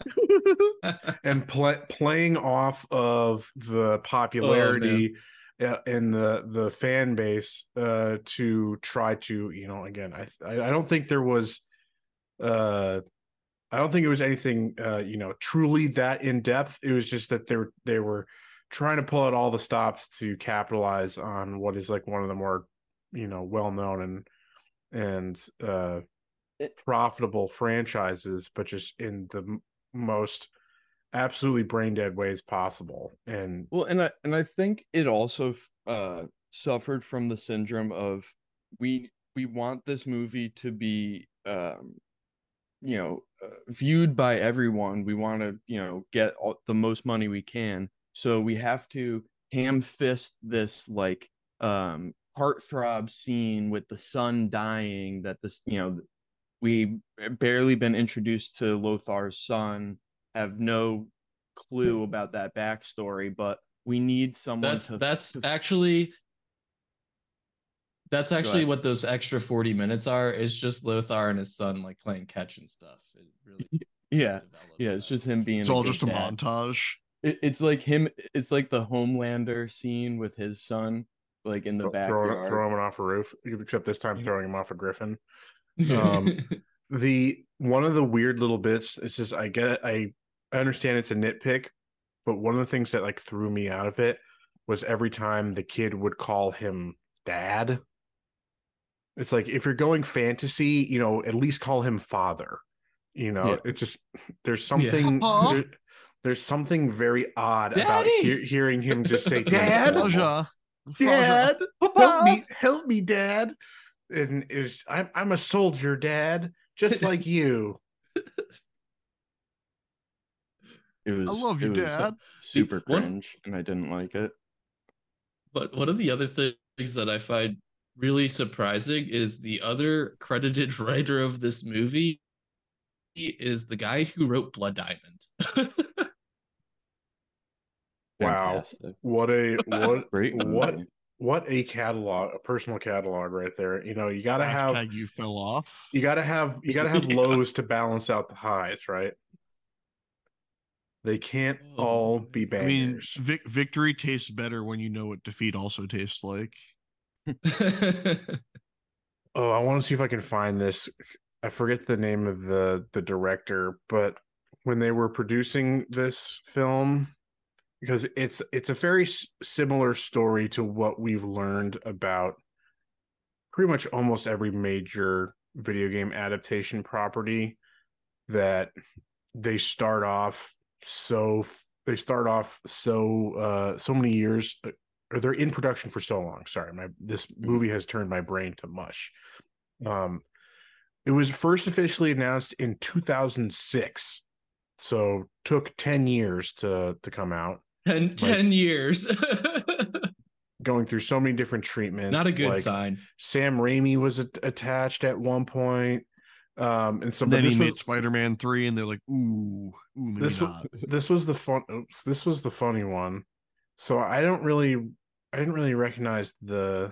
and pl- playing off of the popularity and the the fan base uh to try to you know again I i don't think there was uh i don't think it was anything uh you know truly that in depth it was just that they were they were trying to pull out all the stops to capitalize on what is like one of the more you know well known and and uh It- profitable franchises but just in the m- most absolutely brain dead ways possible. And Well, and I and I think it also uh suffered from the syndrome of we we want this movie to be um you know viewed by everyone. We want to you know get all, the most money we can, so we have to ham fist this like um heartthrob scene with the son dying. That this you know we barely been introduced to Lothar's son, have no clue about that backstory, but we need someone that's to that's to- actually that's actually what those extra 40 minutes are. It's just lothar and his son like playing catch and stuff. It really yeah. yeah it's that. just him being It's all good just a dad. montage. It, it's like him it's like the homelander scene with his son like in the back throw- throwing, backyard. throwing him off a roof except this time throwing him off a griffin. Um, the one of the weird little bits it's just i get it i i understand it's a nitpick but one of the things that like threw me out of it was every time the kid would call him dad it's like if you're going fantasy you know at least call him father you know Yeah. it just there's something Papa? there- there's something very odd about Daddy! hear, hearing him just say Dad? dad Faja. dad Faja. help me help me dad and is I'm, I'm a soldier dad just like you it was I love it you, Dad. super One- cringe and i didn't like it but one of the other things that i find really surprising is the other credited writer of this movie is the guy who wrote blood diamond Wow. What a what great what what a catalog, a personal catalog right there. You know, you got to have you fell off. you got to have you got to have Yeah. lows to balance out the highs, right? They can't Oh, all be bad. I mean, vic- victory tastes better when you know what defeat also tastes like. Oh, I want to see if I can find this. I forget the name of the the director, but when they were producing this film, because it's it's a very similar story to what we've learned about pretty much almost every major video game adaptation property that they start off so they start off so uh so many years uh, or they're in production for so long sorry my this movie has turned my brain to mush um it was first officially announced in 2006 so took 10 years to to come out 10, 10 years. going through so many different treatments Not a good like sign. Sam Raimi was a- attached at one point um and so And then he this made was- Spider Man 3, and they're like, ooh, ooh, maybe this was not. this was the fun oops, this was the funny one so i don't really i didn't really recognize the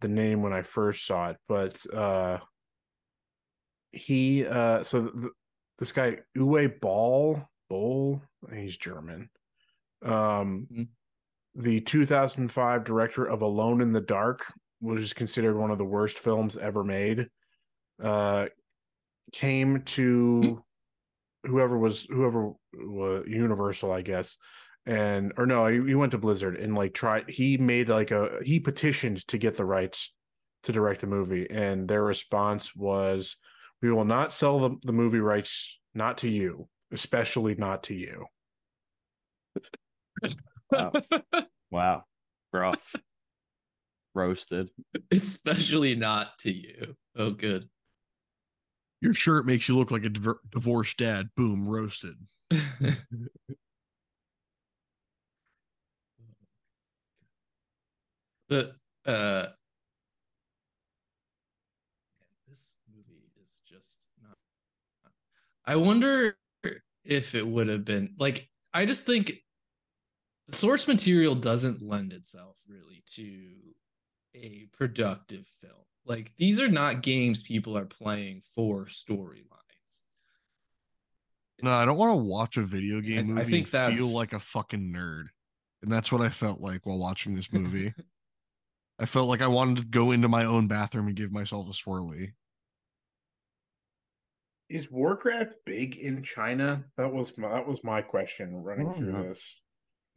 the name when i first saw it but uh he uh so th- this guy uwe ball bowl he's german. Um Mhm. the 2005 director of alone in the dark which is considered one of the worst films ever made uh came to whoever was whoever was universal i guess and or no he, he went to blizzard and like tried he made like a he petitioned to get the rights to direct the movie and their response was we will not sell the, the movie rights not to you especially not to you Wow. wow. Rough. Roasted. Especially not to you. Oh, good. Your shirt makes you look like a diver- divorced dad. Boom, roasted. the uh this movie is just not i wonder if it would have been like i just think the source material doesn't lend itself really to a productive film like these are not games people are playing for storylines No, I don't want to watch a video game I movie think and feel like a fucking nerd. And that's what I felt like while watching this movie. I felt like I wanted to go into my own bathroom and give myself a swirly. is warcraft big in china that was my that was my question running don't through know. this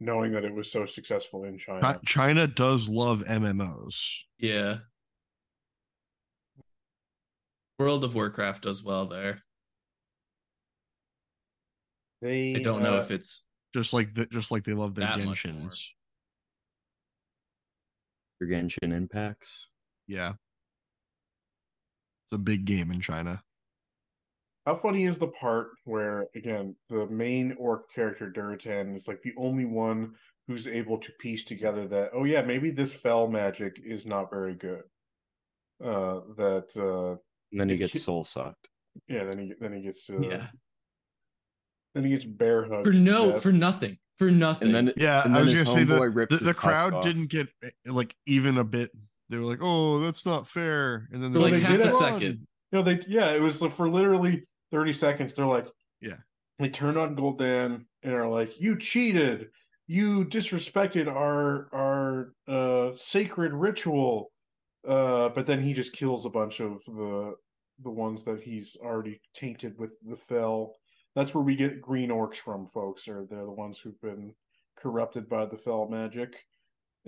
knowing that it was so successful in china China does love MMOs. yeah world of warcraft does well there they i don't know uh, if it's Just like the, just like they love their That much more. Genshins. Your Genshin impacts. Yeah. It's a big game in China. How funny is the part where, again, the main orc character Durotan is like the only one who's able to piece together that, oh yeah, maybe this fel magic is not very good. Uh, that uh, And then he gets ki- soul sucked. yeah, then he then he gets uh, yeah then he gets bear hugged for no for nothing for nothing And then Yeah, and I was gonna say the the, the crowd off. didn't get like even a bit. They were like, "Oh, that's not fair," and then they're like like, half a "Run." second. You know, they yeah, it was for literally thirty seconds. They're like, Yeah. they turn on Gul'dan and are like, "You cheated, you disrespected our our uh, sacred ritual." Uh, but then he just kills a bunch of the the ones that he's already tainted with the fel. That's where we get green orcs from, folks. Or they're the ones who've been corrupted by the fel magic.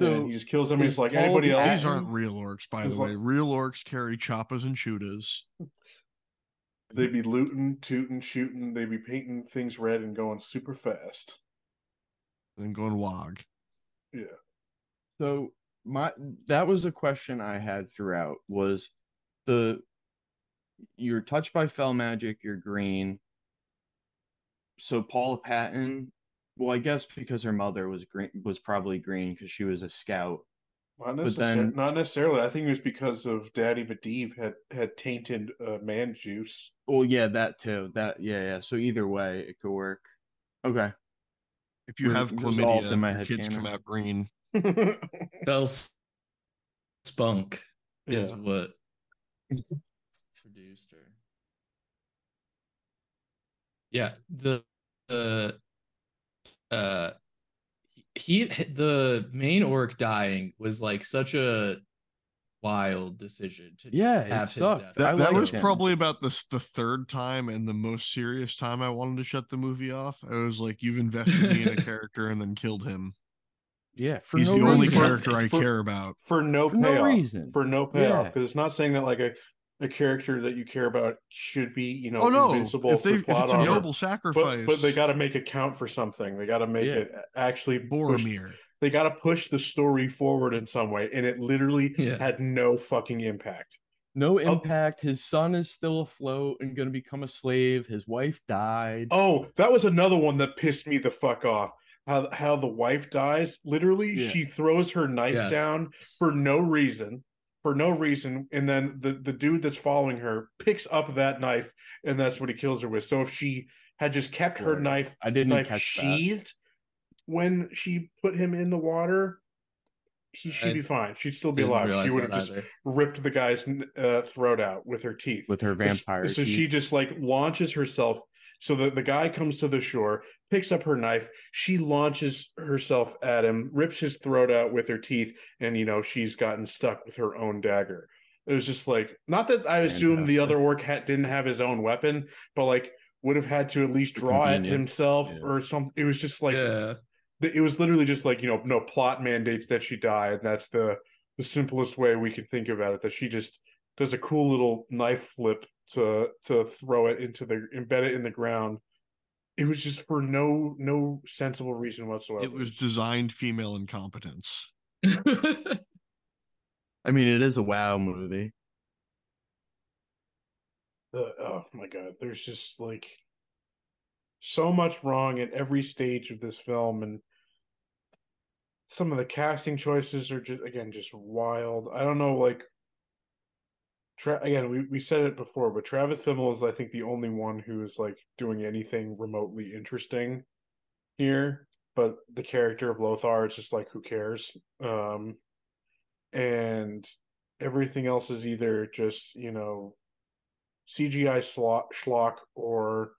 So, and he just kills them. He's like anybody else. These aren't real orcs, by It's the like- way. Real orcs carry choppas and chutas. They'd be looting, tooting, shooting. They'd be painting things red and going super fast. and going wog. Yeah. So my that was a question I had throughout was the you're touched by fel magic, you're green. So Paula Patton, well, I guess because her mother was green was probably green because she was a scout. Not, necessar- then- not necessarily. I think it was because of Daddy Medivh had had tainted uh, man juice. Well, yeah, that too. That yeah, yeah. So either way, it could work. Okay. If you Re- have chlamydia, in my head kids canon. come out green. Bell Spunk is what produced her. Yeah, the uh uh he the main orc dying was like such a wild decision to just Yeah, it have his sucked. death. That, that was him. probably about the the third time and the most serious time I wanted to shut the movie off. I was like, "You've invested me in a character and then killed him." Yeah, for He's no the only character I For- care about. for no For no payoff. reason. For no payoff. Yeah. Because it's not saying that like a, a character that you care about should be, you know, oh no! invincible If they for if plot it's a armor. noble sacrifice, but, but they got to make it count for something. They got to make Yeah. it actually push, Boromir. they got to push the story forward in some way, and it literally Yeah. had no fucking impact. No Oh. impact. His son is still afloat and going to become a slave. His wife died. Oh, that was another one that pissed me the fuck off. How how the wife dies? Literally, Yeah. she throws her knife Yes. down for no reason, for no reason, and then the the dude that's following her picks up that knife, and that's what he kills her with. So if she had just kept her Right. knife I didn't knife catch that. sheathed when she put him in the water, he she'd be fine. She'd still be alive. She would have just either. ripped the guy's uh, throat out with her teeth with her vampire. so she just like launches herself so that the guy comes to the shore picks up her knife. She launches herself at him rips his throat out with her teeth and you know she's gotten stuck with her own dagger. It was just like not that i assume the other orc hat didn't have his own weapon but like would have had to at least draw it himself yeah. or something it was just like yeah. it was literally just like you know no plot mandates that she die and that's the the simplest way we could think about it that she just does a cool little knife flip to to throw it into the embed it in the ground it was just for no no sensible reason whatsoever It was designed female incompetence. I mean, it is a WoW movie. Uh, oh my god there's just like so much wrong at every stage of this film and some of the casting choices are just again just wild i don't know like Tra- again we, we said it before but travis fimmel is i think the only one who is like doing anything remotely interesting here but the character of lothar is just like who cares um and everything else is either just you know CGI schlock, schlock or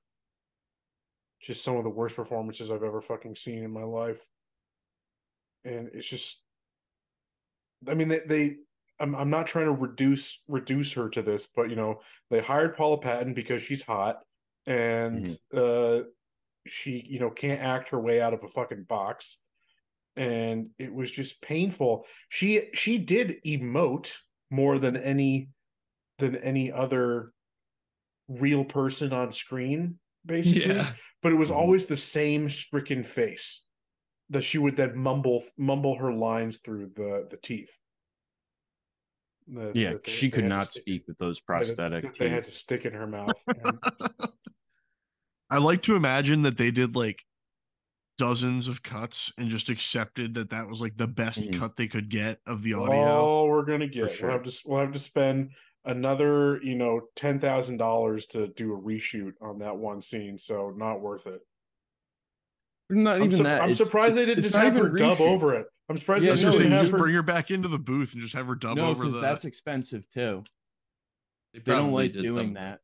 just some of the worst performances I've ever fucking seen in my life. And it's just, I mean, they, they I'm, I'm not trying to reduce reduce her to this, but you know, they hired Paula Patton because she's hot and uh, she, you know, can't act her way out of a fucking box. And it was just painful. She she did emote more than any than any other real person on screen, basically. Yeah. But it was Mhm. always the same stricken face that she would then mumble mumble her lines through the the teeth. That- Yeah, that they- she could not stick- speak with those that- prosthetic that they had to teeth. stick in her mouth. And I like to imagine that they did like dozens of cuts and just accepted that that was like the best Mhm. cut they could get of the audio. all we're gonna get. sure. We'll have to we'll have to spend another you know ten thousand dollars to do a reshoot on that one scene. So not worth it. Not I'm, even su- that. I'm it's- surprised they didn't just have her even dub over it. I'm surprised Yeah, I was they gonna didn't say, you just her. bring her back into the booth and just have her dub No, over because the. that's expensive too. They, They don't like doing something. that.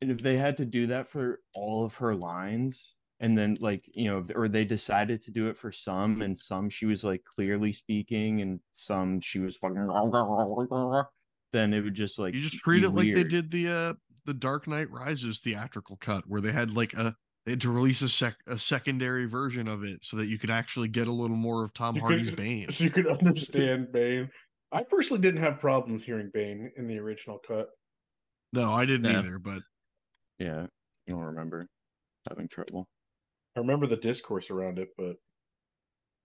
And if they had to do that for all of her lines, and then like you know, or they decided to do it for some, and some she was like clearly speaking, and some she was fucking. Then it would just like you just treat it like they did the uh the Dark Knight Rises theatrical cut, where they had like a they had to release a sec a secondary version of it so that you could actually get a little more of Tom You Hardy's could- Bane. so you could understand Bane. I personally didn't have problems hearing Bane in the original cut. No, I didn't Yeah. either, but Yeah, I don't remember having trouble. I remember the discourse around it, but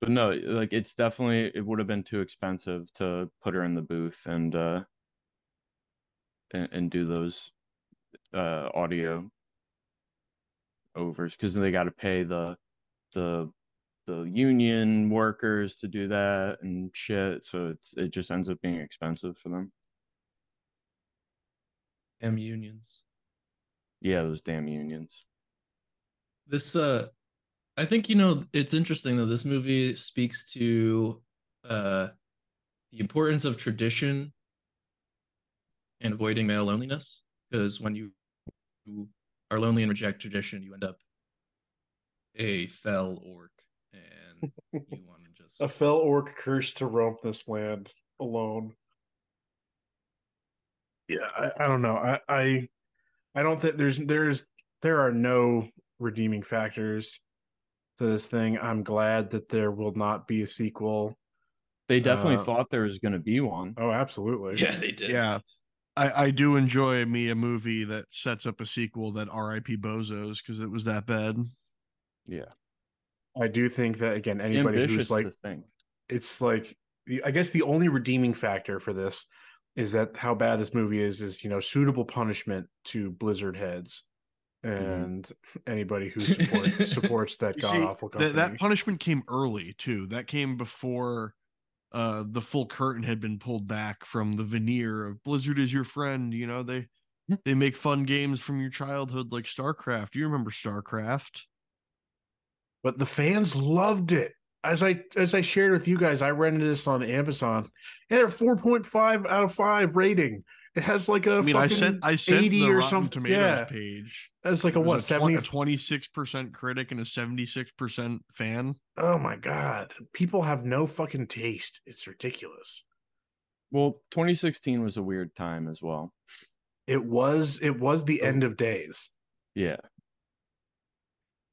But no, like it's definitely it would have been too expensive to put her in the booth and uh and, and do those uh audio overs because they got to pay the the the union workers to do that and shit. So it's it just ends up being expensive for them. M unions. Yeah, those damn unions. This uh I think you know it's interesting though this movie speaks to uh, the importance of tradition and avoiding male loneliness. Because when you, you are lonely and reject tradition, you end up a fel orc, and you want to just A fel orc cursed to roam this land alone. Yeah, I, I don't know. I, I I don't think there's there's there are no redeeming factors to this thing. I'm glad that there will not be a sequel. They definitely Uh, thought there was going to be one. Oh, absolutely. yeah, they did. Yeah. I, I do enjoy me a movie that sets up a sequel that R.I.P. Bozos because it was that bad. Yeah, I do think that again, anybody ambitious who's like to think. it's like I guess the only redeeming factor for this is that how bad this movie is is you know suitable punishment to Blizzard heads mm-hmm. and anybody who support, supports that god see, awful that, that punishment came early too. That came before uh the full curtain had been pulled back from the veneer of Blizzard is your friend. You know they they make fun games from your childhood like StarCraft. You remember StarCraft? but the fans loved it. As I as I shared with you guys, I rented this on Amazon and a four point five out of five rating. It has like a I mean, I sent I sent 80 the or Rotten some- Tomatoes yeah. page. It's like a It was what a seventy? twenty six percent critic and a seventy six percent fan. Oh my god! People have no fucking taste. It's ridiculous. Well, 2016 was a weird time as well. It was it was the end of days. Yeah,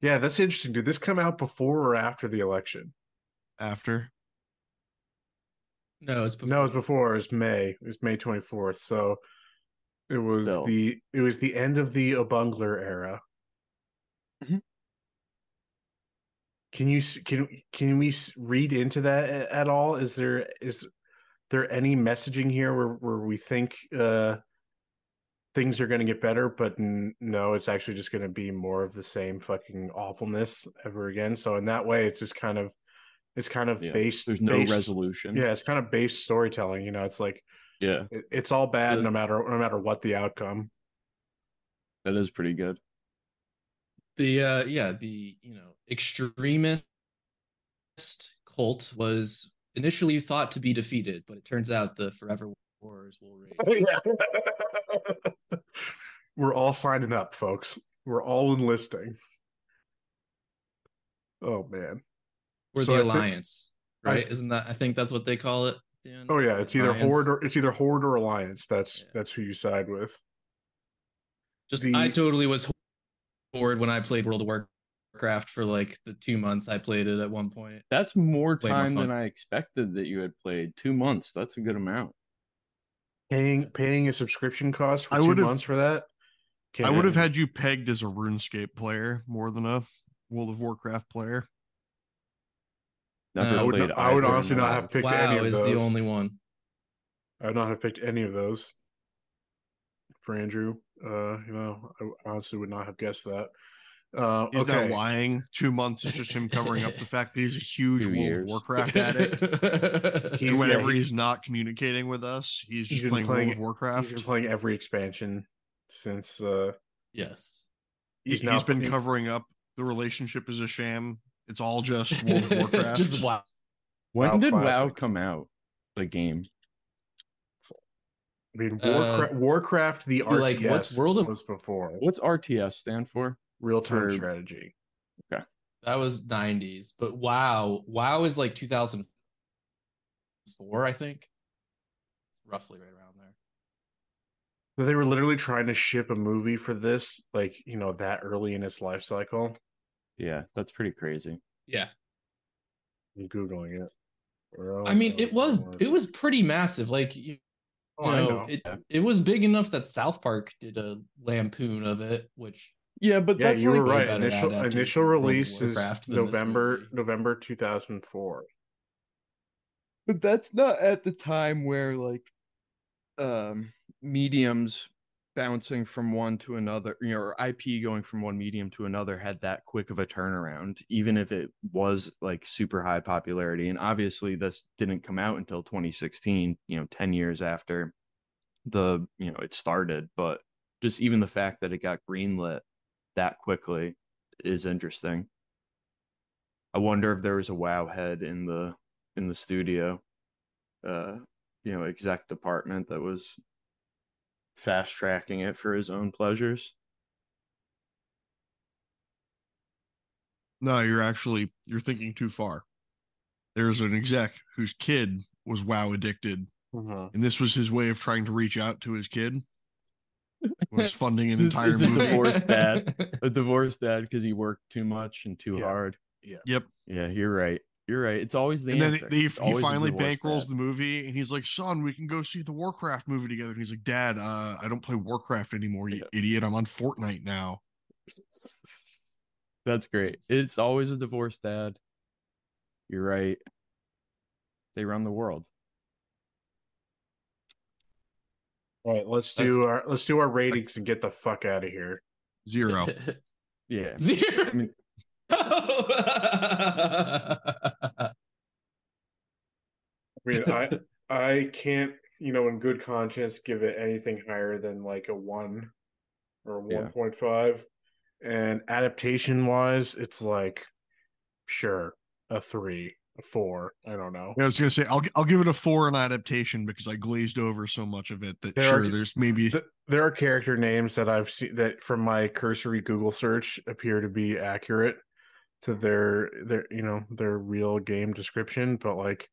Yeah, that's interesting. Did this come out before or after the election? After No, it's before. No, it was before. It was May. It was May twenty fourth. So it was Still. the it was the end of the Obungler era. Mhm. Can you s- can can we read into that at all? Is there is there any messaging here where where we think uh things are going to get better, but n- no, it's actually just going to be more of the same fucking awfulness ever again. So in that way, it's just kind of it's kind of yeah. based. There's no based- resolution. Yeah, it's kind of based storytelling. You know, it's like yeah, it, it's all bad The- no matter no matter what the outcome. that is pretty good. the uh yeah the you know extremist cult was initially thought to be defeated but it turns out the forever wars will rage We're all signing up, folks. We're all enlisting. Oh man. Or So the thi- alliance I- right isn't that i think that's what they call it Dan? Oh yeah, it's either Alliance. horde or it's either horde or alliance. That's Yeah. that's who you side with. just the- i totally was horde when i played world of warcraft for like the two months i played it at one point That's more Way more time than. I expected that you had played. Two months. That's a good amount. Paying paying a subscription cost for I 2 months for that. I would have had you pegged as a RuneScape player more than a World of Warcraft player. Never Uh, I would not- I would honestly not have picked wow any of is those. the only one I would not have picked any of those for Andrew. Uh, you know, I honestly would not have guessed that. Uh, He's okay. not lying. Two months is just him covering up the fact that he's a huge Two World years. of Warcraft addict. He's- and whenever yeah, he- he's not communicating with us, he's He's just been playing, playing- World of Warcraft. He's been playing every expansion since uh yes He- he's he's now- been he- covering up the relationship is a sham. It's all just World of Warcraft. just wow When WoW did WoW come out? The game. I mean Uh, Warcraft, Warcraft the RTS like, what's World of- was before What's RTS stand for? real time for- strategy. Okay, that was 90s. But wow, wow is like 2004, I think. It's roughly right around there. But they were literally trying to ship a movie for this, like you know, that early in its life cycle. Yeah, that's pretty crazy. Yeah. I'm googling it. I mean, it was it was pretty massive. Like you, Oh, you know, know. it Yeah. it was big enough that South Park did a lampoon of it, which Yeah, but Yeah, that's you like way right. Initial initial of World of release is Warcraft November. November two thousand four. but that's not at the time where like um mediums bouncing from one to another you know or ip going from one medium to another had that quick of a turnaround even if it was like super high popularity and obviously this didn't come out until 2016 you know 10 years after the you know it started but just even the fact that it got greenlit that quickly is interesting. I wonder if there was a wow head in the in the studio, uh, you know, exec department that was fast tracking it for his own pleasures. No, you're actually you're thinking too far. There's an exec whose kid was WoW addicted, Mhm. and this was his way of trying to reach out to his kid. Was funding an entire It's a movie. divorce dad. A divorced dad because he worked too much and too Yeah. hard. Yeah. Yep. Yeah, you're right. You're right. It's always the and then answer. they, It's he finally divorced bankrolls the movie, and he's like, "Son, we can go see the Warcraft movie together." And he's like, "Dad, uh, I don't play Warcraft anymore, you Yeah. idiot. I'm on Fortnite now." That's great. It's always a divorced dad. You're right. They run the world. All right, let's That's- do our let's do our ratings and get the fuck out of here. Zero. Yeah. Zero. I mean- I mean, I I can't, you know, in good conscience, give it anything higher than like a one or a Yeah. one point five. And adaptation wise, it's like sure a three, a four. I don't know. I was gonna say I'll I'll give it a four in adaptation because I glazed over so much of it that There sure are- there's maybe Th- there are character names that I've seen that from my cursory Google search appear to be accurate to their their you know their real game description, but like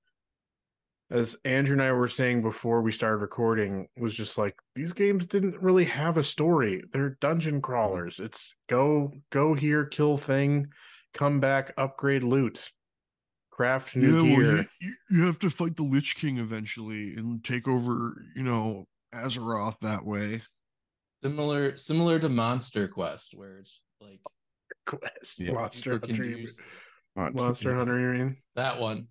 as Andrew and I were saying before we started recording, was just like these games didn't really have a story. They're dungeon mm-hmm. crawlers. It's go go here, kill thing, come back, upgrade loot, craft new well, gear. you, you, you have to fight the Lich King eventually and take over, you know, Azeroth that way. similar similar to Monster Quest, where it's like Quest, Yeah. Monster Hunter, do you- s- Mon- Monster Hunter. You mean? that one.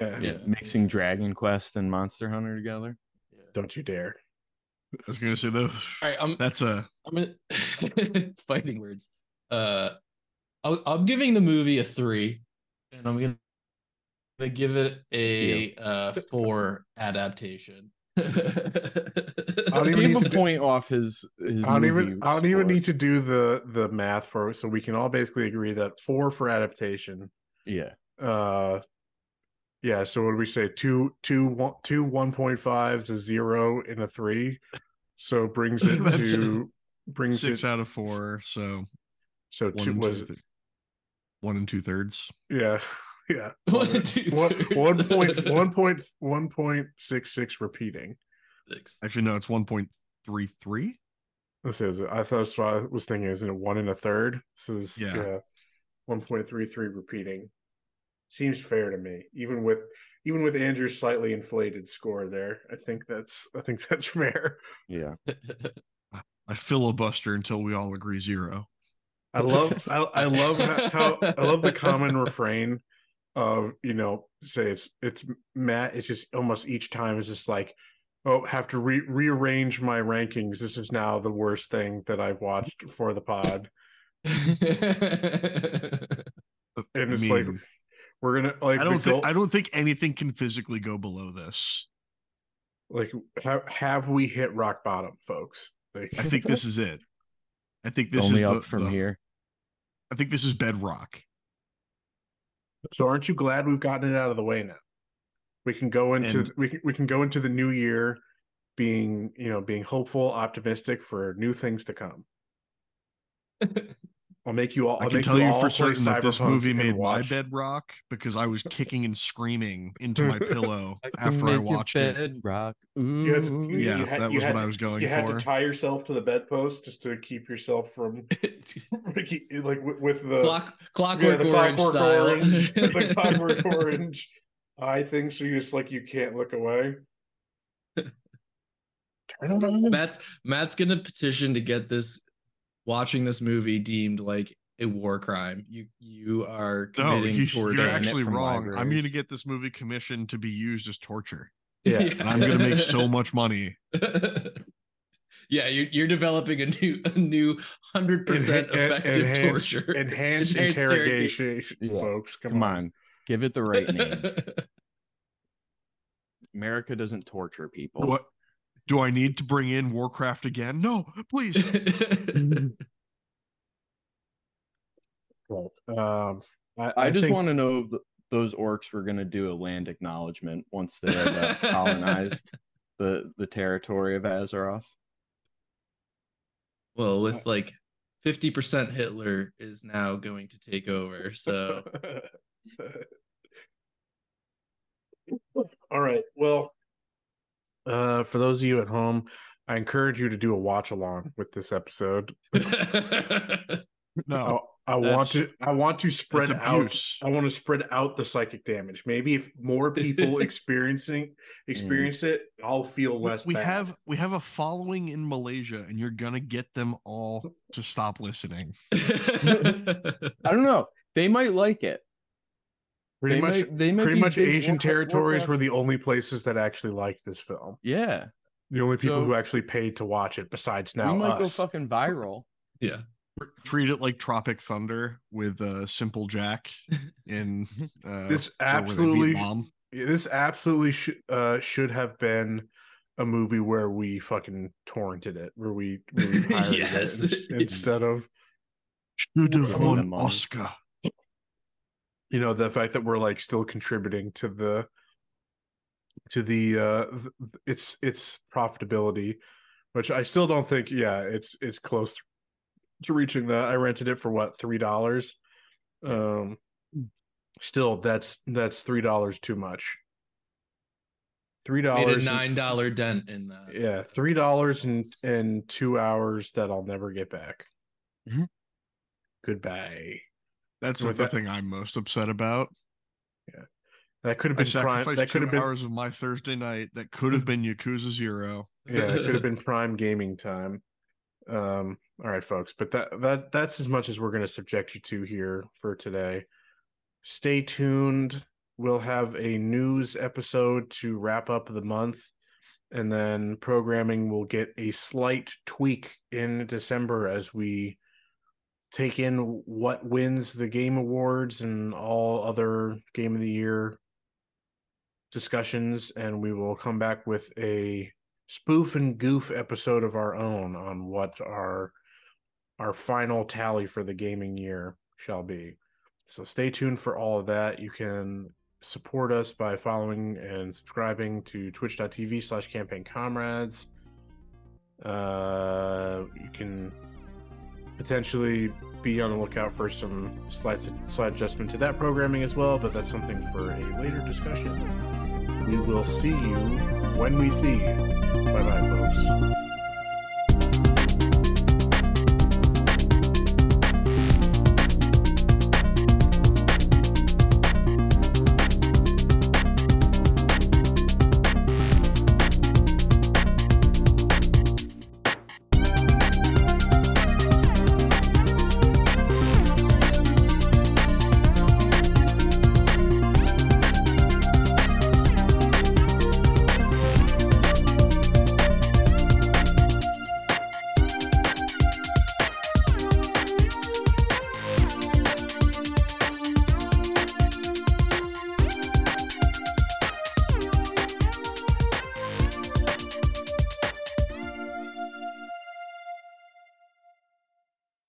Yeah. Yeah. Mixing Dragon Quest and Monster Hunter together. Yeah. Don't you dare. I was gonna say that All right, I'm that's a I'm gonna fighting words. Uh, I'll, I'm giving the movie a three, and I'm gonna, gonna give it a uh four adaptation. I don't even Give need to a do- point off his his. I don't even I don't even need to do the the math for so we can all basically agree that four for adaptation. Yeah. Uh yeah, so what do we say? Two two one two one point fives, a zero, and a three. So brings it to brings six it out of four, so so one two and was two th- one and two thirds. yeah, yeah. One and two one, thirds. one point one point one point six six repeating. Six. Actually, no, it's one point three three. This is I thought that's what I was thinking. Isn't it one and a third? This is Yeah. yeah, one point three three repeating. Seems fair to me, even with even with Andrew's slightly inflated score there. I think that's I think that's fair. Yeah. I filibuster until we all agree zero. I love I, I love how I love the common refrain of you know say it's it's Matt. It's just almost each time it's just like oh have to re- rearrange my rankings. This is now the worst thing that I've watched for the pod. And I it's like mean, we're gonna like I don't think goal- I don't think anything can physically go below this. like have have we hit rock bottom, folks? Like, I think this is it. I think this Only is up the, from the- here. I think this is bedrock. so. Aren't you glad we've gotten it out of the way now? We can go into And- we can we can go into the new year being you know being hopeful, optimistic for new things to come. I'll make you all. I I'll can make tell you all for certain that this movie and made my watch- bedrock because I was kicking and screaming into my pillow can after I make your watched it. bed Rock. You had to- you- Yeah, you had- that was had what I was going for. You had to tie yourself to the bedpost just to keep yourself from like with, with the Clock, yeah, clockwork the orange clockwork style. orange, the clockwork orange eye thing. So you just like you can't look away. Turn it on. Matt's Matt's gonna petition to get this watching this movie deemed like a war crime. You you are No, committing you, towards you're actually from wrong. I'm going to get this movie commissioned to be used as torture, Yeah. and I'm going to make so much money. yeah, you're you're developing a new a new hundred percent Enha- en- effective enhanced- torture. Enhanced, Enhanced interrogation, Yeah. folks. Come, Come on. on. Give it the right name. America doesn't torture people. What? Do I need to bring in Warcraft again? No, please. Um, I, I, just think- want to know if those orcs were gonna do a land acknowledgement once they had uh, colonized the the territory of Azeroth. Well, with like 50% Hitler is now going to take over. So All right. Well, uh, for those of you at home, I encourage you to do a watch along with this episode. No, I, I want to. I want to spread out. I want to spread out the psychic damage. Maybe if more people experiencing experience it, I'll feel We, less. we bad. have we have a following in Malaysia, and you're gonna get them all to stop listening. I don't know. They might like it. Pretty they much. might- they might pretty much Asian Warcraft- territories were the only places that actually liked this film. Yeah, The only people So- who actually paid to watch it, besides now we might us. go fucking viral. yeah. Treat it like Tropic Thunder with uh, Simple Jack in uh, This where were they, absolutely- this absolutely should uh, should have been a movie where we fucking torrented it, where we, where we Yes. it ins- instead of Should have Give me won money. Oscar. You know the fact that we're like still contributing to the to the uh th- its its profitability which i still don't think yeah it's it's close to reaching that. I rented it for what three dollars? Um still that's that's three dollars too much. Three dollars nine dollar dent in that. yeah three dollars and and two hours that i'll never get back. Mhm. goodbye That's the that- thing I'm most upset about. Yeah. That could have been prime that could have been hours of my Thursday night that could have been Yakuza Zero. yeah it could have been prime gaming time um all right folks but that that that's as much as we're going to subject you to here for today stay tuned we'll have a news episode to wrap up the month and then programming will get a slight tweak in december as we take in what wins the game awards and all other game of the year discussions and we will come back with a spoof and goof episode of our own on what our our final tally for the gaming year shall be. So stay tuned for all of that. You can support us by following and subscribing to twitch.tv slash campaign comrades. Uh, you can potentially be on the lookout for some slight slight adjustment to that programming as well, but that's something for a later discussion. We will see you when we see you. Bye bye, folks.